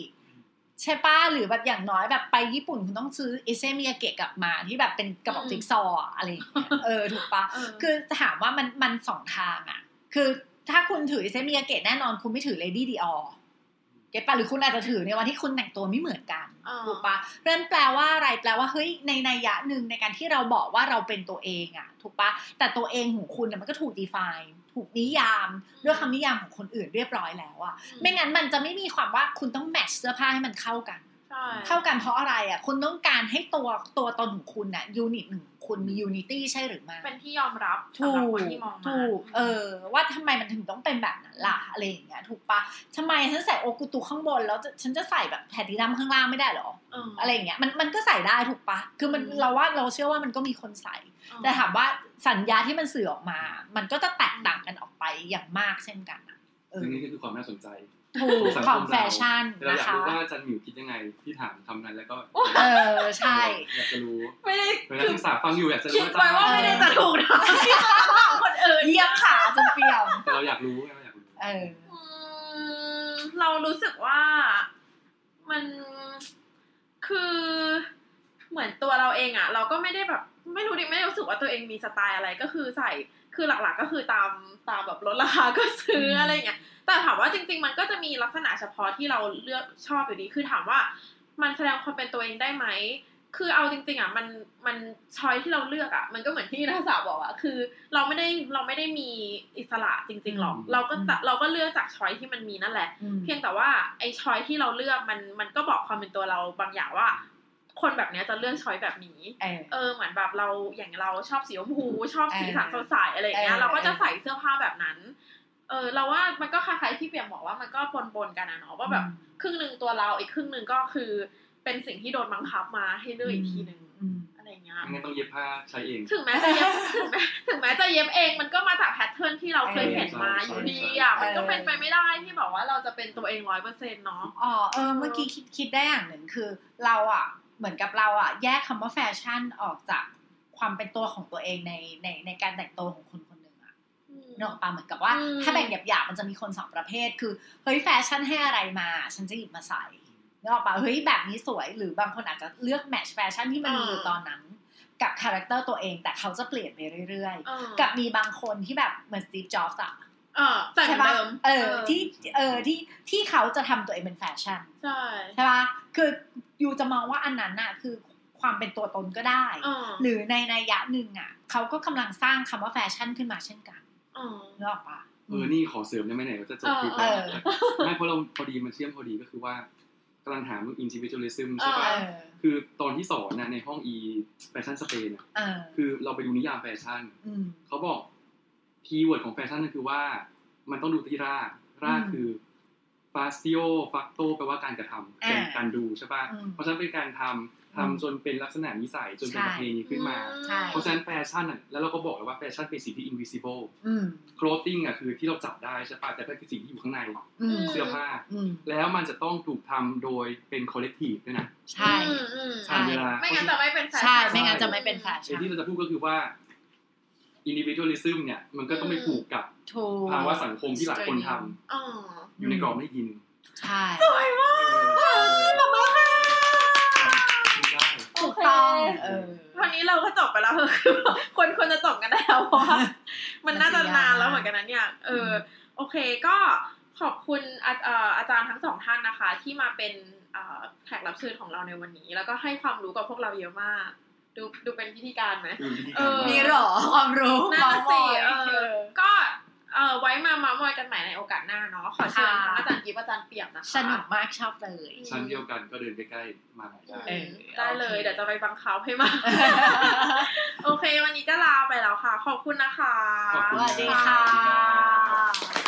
[SPEAKER 2] ใช่ปะหรือแบบอย่างน้อยแบบไปญี่ปุ่นคุณต้องซื้อเอเซมิยาเกะกลับมาที่แบบเป็นกระเป๋า
[SPEAKER 1] อืม
[SPEAKER 2] จิ๊กซอว์อะอะไรอย่างเงี้ยเออถูกปะ
[SPEAKER 1] เออ
[SPEAKER 2] คือถามว่ามันมันสองทางอะคือถ้าคุณถือ Issey Miyake แน่นอนคุณไม่ถือ Lady Dior get ปะหรือคุณอาจจะถือในวันที่คุณแต่งตัวไม่เหมือนกัน
[SPEAKER 1] อ่า
[SPEAKER 2] ถูกปะเรื่องแปลว่าอะไรแปลว่าเฮ้ยในนัยยะหนึ่งในการที่เราบอกว่าเราเป็นตัวเองอะถูกปะแต่ตัวเองของคุณเนี่ยมันก็ถูก define ถูกนิยามด้วยคำนิยามของคนอื่นเรียบร้อยแล้วอะไม่งั้นมันจะไม่มีความว่าคุณต้อง match เสื้อผ้าให้มันเข้ากัน
[SPEAKER 1] ใช่
[SPEAKER 2] เข้ากันเพราะอะไรอะคุณต้องการให้ตัวตัวตนของคุณอะยูนิตหนึ่งของคุณมียูนิตี้ใช่หรือไม่
[SPEAKER 1] เป็นที่ยอมรับสำ
[SPEAKER 2] ถู
[SPEAKER 1] หรับ
[SPEAKER 2] ก
[SPEAKER 1] คนที่มองมา
[SPEAKER 2] ถูกเออ ว่าทำไมมันถึงต้องเป็นแบบนั้นล่ะอะไรอย่างเงี้ย ถูกปะทำไมฉันใส่โอกุตุข้างบน แล้วจะฉันจะใส่แบบแผ่นดินัมข้างล่างไม่ได้เหรอ
[SPEAKER 1] เออ
[SPEAKER 2] อะไรอย่างเงี้ยมันมันก็ใส่ได้ถูกปะคือมัน
[SPEAKER 1] อืม
[SPEAKER 2] เราว่าเราเชื่อว่ามันก็มีคนใส่ แต่ถามว่าสัญญาที่มันสื่อออกมา มันก็จะแตกต่างกันออกไปอย่างมากเช่นกันอะเออ
[SPEAKER 3] ซึ่งนี่ก็คือความน่าสนใจ
[SPEAKER 2] ถูก
[SPEAKER 3] สั
[SPEAKER 2] ของ
[SPEAKER 3] ม
[SPEAKER 2] แฟชั่น
[SPEAKER 3] เรา
[SPEAKER 2] นะ
[SPEAKER 3] อยาก
[SPEAKER 2] คะ
[SPEAKER 3] รู้ว่าอาจันหมิวคิดยังไงที่ถามคำนั้นแล้วก็
[SPEAKER 2] เออใช่
[SPEAKER 3] อยากจะรู้
[SPEAKER 1] ไม่ได้
[SPEAKER 3] เวลานักศึกษาฟังอยู่อยากจะ
[SPEAKER 1] คิ
[SPEAKER 3] รู้
[SPEAKER 1] ดไว้ว่าไม่ได้จะถูกนะคนอื่น
[SPEAKER 2] เยี่ยมขาจนเปรียว
[SPEAKER 3] แต่เราอยากรู้เราอยากรู้
[SPEAKER 2] เออ
[SPEAKER 1] อืมเรารู้สึกว่ามันคือเหมือนตัวเราเองอะเราก็ไม่ได้แบบไม่รู้ดิไม่ได้รู้สึกว่าตัวเองมีสไตล์อะไรก็คือใส่คือหลักๆก็คือตามตามแบบลดราคาก็ซื้อ
[SPEAKER 2] อืม
[SPEAKER 1] อะไรเงี้ย แต่ถามว่าจริง ๆ มันก็จะมีลักษณะเฉพาะที่เราเลือกชอบอยู่ดีคือถามว่ามันแสดงความเป็นตัวเองได้ไหมคือเอาจริงๆอะมันมันชอยที่เราเลือกอะมันก็เหมือนที่นักศึกษาบอกอะคือ เราไม่ได้เราไม่ได้มีอิสระจริง ๆ หรอก
[SPEAKER 2] อืม
[SPEAKER 1] เราก็ตะ
[SPEAKER 2] อืม
[SPEAKER 1] เราก็เลือกจากชอยที่มันมีนั่นแหละ
[SPEAKER 2] อืม
[SPEAKER 1] เพียงแต่ว่าไอ้ชอยที่เราเลือกมันมันก็บอกความเป็นตัวเราบางอย่างว่า คนแบบเนี้ยจะเลือกชอยแบบนี้
[SPEAKER 2] เออ
[SPEAKER 1] เออเหมือนแบบเราอย่างเราชอบสีชมพูชอบสีสัน
[SPEAKER 2] เอ
[SPEAKER 1] ส
[SPEAKER 2] อ
[SPEAKER 1] ดใสอะไรอย่างเงี้ย
[SPEAKER 2] เออ
[SPEAKER 1] เราก็จะ
[SPEAKER 2] เออ
[SPEAKER 1] ใส่เสื้อผ้าแบบนั้น เออเราว่ามันก็คล้ายๆที่เปียมบอกว่ามันก็ปนๆกันนะเนาะว่าแบบครึ่งหนึ่งตัวเราอีกครึ่งหนึ่งก็คือเป็นสิ่งที่โดนบังคับมาให้เลือกอีกทีหนึ่ง
[SPEAKER 2] อืม
[SPEAKER 1] อะไรเงี้ย
[SPEAKER 3] ไม่งั้นต้องเย็บผ้าใช้เอง
[SPEAKER 1] ถึงแม้จะเย็บถึงแม้ถึงแม้จะเย็บเองมันก็มาจากแพทเทิร์นที่เราเคยเห็นมา
[SPEAKER 3] ใช่
[SPEAKER 1] อยู่ดี
[SPEAKER 3] ใช่
[SPEAKER 1] อะ
[SPEAKER 2] ใช่
[SPEAKER 1] มันก็เป็นไปไม่ได้ที่แบบว่าเราจะเป็นตัวเองร้อยเปอร์เซ็นต์เนาะ
[SPEAKER 2] อ๋อเออเมื่อกี้คิดคิดได้อย่างหนึ่งคือ เราอะเหมือนกับเราอะแยกคำว่าแฟชั่นออกจากความเป็นตัวของตัวเองในในในการแต่งตัวของคน คนหนึ่งอะนกออกปะเหมือนกับว่า
[SPEAKER 1] อืม
[SPEAKER 2] ถ้าแบ่งหยาบๆมันจะมีคนสองประเภท คือเฮ้ยแฟชั่นให้อะไรมา ฉันจะหยิบมาใส่นึกออกปะเฮ้ยแบบนี้สวยหรือบางคนอาจจะเลือก match แฟชั่นที่มันมีอยู่ตอนนั้นกับ character ตัวเองแต่เขาจะเปลี่ยนไปเรื่อย
[SPEAKER 1] เออ
[SPEAKER 2] ๆกับมีบางคนที่แบบเหมือนสตีฟจ็อบส์อะ
[SPEAKER 1] เออแต่เหมือน
[SPEAKER 2] ใช่ปะ
[SPEAKER 1] เดิม
[SPEAKER 2] เออที่เออที่ที่เขาจะทำตัวเองเป็นแฟชั่น
[SPEAKER 1] ใช่
[SPEAKER 2] ใช่ปะคือ you จะมองว่าอันนั้นน่ะคือความเป็นตัวตนก็ได้
[SPEAKER 1] เออ
[SPEAKER 2] หรือในนัยยะหนึ่งอะเขาก็กำลังสร้างคำว่าแฟชั่นขึ้นมาเช่นกัน
[SPEAKER 1] เออ
[SPEAKER 2] นึกออกปะ
[SPEAKER 3] เออนี่ขอเสริมได้ไหมไหนว่าจะจบคลิป
[SPEAKER 2] เอ
[SPEAKER 3] แล้ว
[SPEAKER 2] อ
[SPEAKER 3] ไม่เพราะเราพอดีมันเชื่อมพอดีก็คือว่ากำลังถามเรื่อง individualism ใช่
[SPEAKER 2] เอ
[SPEAKER 3] ปะ
[SPEAKER 2] อ
[SPEAKER 3] คือตอนที่สอนน่ะในห้อง e แฟชั่นสเปนอะ
[SPEAKER 2] เออ
[SPEAKER 3] คือเราไปดูนิยามแฟชั่น
[SPEAKER 2] อืม
[SPEAKER 3] เขาบอกkeyword ของแฟชั่นก็คือว่า มันต้องดูที่รากราก
[SPEAKER 2] อืม
[SPEAKER 3] คือ facio factio แปลว่าการกระทำ
[SPEAKER 2] อ่า
[SPEAKER 3] การการดูใช่ป่ะ
[SPEAKER 2] อืม
[SPEAKER 3] เพราะฉะนั้นเป็นการทำ ทำ
[SPEAKER 2] อืม
[SPEAKER 3] จนเป็นลักษณะนิสัยจนเป็น
[SPEAKER 2] ใช่
[SPEAKER 3] ประเพณีขึ้นมา
[SPEAKER 2] ใช่
[SPEAKER 3] เพราะฉะนั้นแฟชั่นอะแล้วเราก็บอกเลยว่าแฟชั่นเป็นสิ่งที่ invisible
[SPEAKER 2] อืม
[SPEAKER 3] clothing อะคือที่เราจับได้ใช่ป่ะแต่ก็คือสิ่งที่อยู่ข้างใน
[SPEAKER 2] อืม
[SPEAKER 3] เสื้อผ้า
[SPEAKER 2] อืม
[SPEAKER 3] แล้วมันจะต้องถูกทำโดยเป็น collective ด้วยนะ
[SPEAKER 2] ใช่
[SPEAKER 1] อืมอืม
[SPEAKER 2] ใช่
[SPEAKER 3] เวลา
[SPEAKER 1] ไม่งั้นจะไม่เป็นแฟชั่น
[SPEAKER 2] ใช่ไม่งั้นจะไม่เป็นแฟ
[SPEAKER 3] ไอ้
[SPEAKER 2] ชั่น
[SPEAKER 3] ที่เราจะพูดก็คือว่า individualism เนี่ยมันก็ต้องไปผูกกับ
[SPEAKER 2] ถูก
[SPEAKER 3] ภาวะสังคมที่หลายคนทำ
[SPEAKER 1] อ๋อ
[SPEAKER 3] อยู่ในกรอบไม่ยิน
[SPEAKER 2] ใช่
[SPEAKER 1] สวยมาก
[SPEAKER 3] ได้
[SPEAKER 2] ถูก ต้องเออ
[SPEAKER 1] วันนี้เราก็จบไปแล้วคือควรควรจะจบกันได้แล้วเพราะว่ามันน่าจะนานแล้วเหมือนกันนะเนี่ยเออ โอเคก็ขอบคุณอาเอ่ออาจารย์ทั้งสองท่านนะคะ ที่มาเป็นเอ่อแขกรับเชิญของเราในวันนี้ แล้วก็ให้ความรู้กับพวกเราเยอะมากดูดูเป็นพิธีการไหม
[SPEAKER 3] คือวิธี
[SPEAKER 1] เอ
[SPEAKER 3] การ
[SPEAKER 1] อ
[SPEAKER 3] ว่า
[SPEAKER 2] มีเหรอความรู้
[SPEAKER 1] นั่นน่ะสิ
[SPEAKER 2] เมา
[SPEAKER 1] เอ
[SPEAKER 2] ส์มอย
[SPEAKER 1] อก็ เอ่อไว้มามา มอยกันใหม่ในโอกาสหน้าเนาะขอเชิญ
[SPEAKER 2] ค่ะ
[SPEAKER 1] ทั้งอาจารย์กิฟต์อาจารย์เปียกนะคะ
[SPEAKER 2] สนุกมากชอบเลย
[SPEAKER 3] ชั้นเดียวกันก็เดินใกล้ๆมาได้
[SPEAKER 2] เออ
[SPEAKER 1] ได้เลย
[SPEAKER 2] โอเค
[SPEAKER 1] เดี๋ยวจะไปบังคับให้มาโอเค วันนี้ก็ลาไปแล้วค่ะ ขอบคุณนะคะ
[SPEAKER 3] ขอบคุณ
[SPEAKER 2] สวัสดีค่ะ
[SPEAKER 3] รับ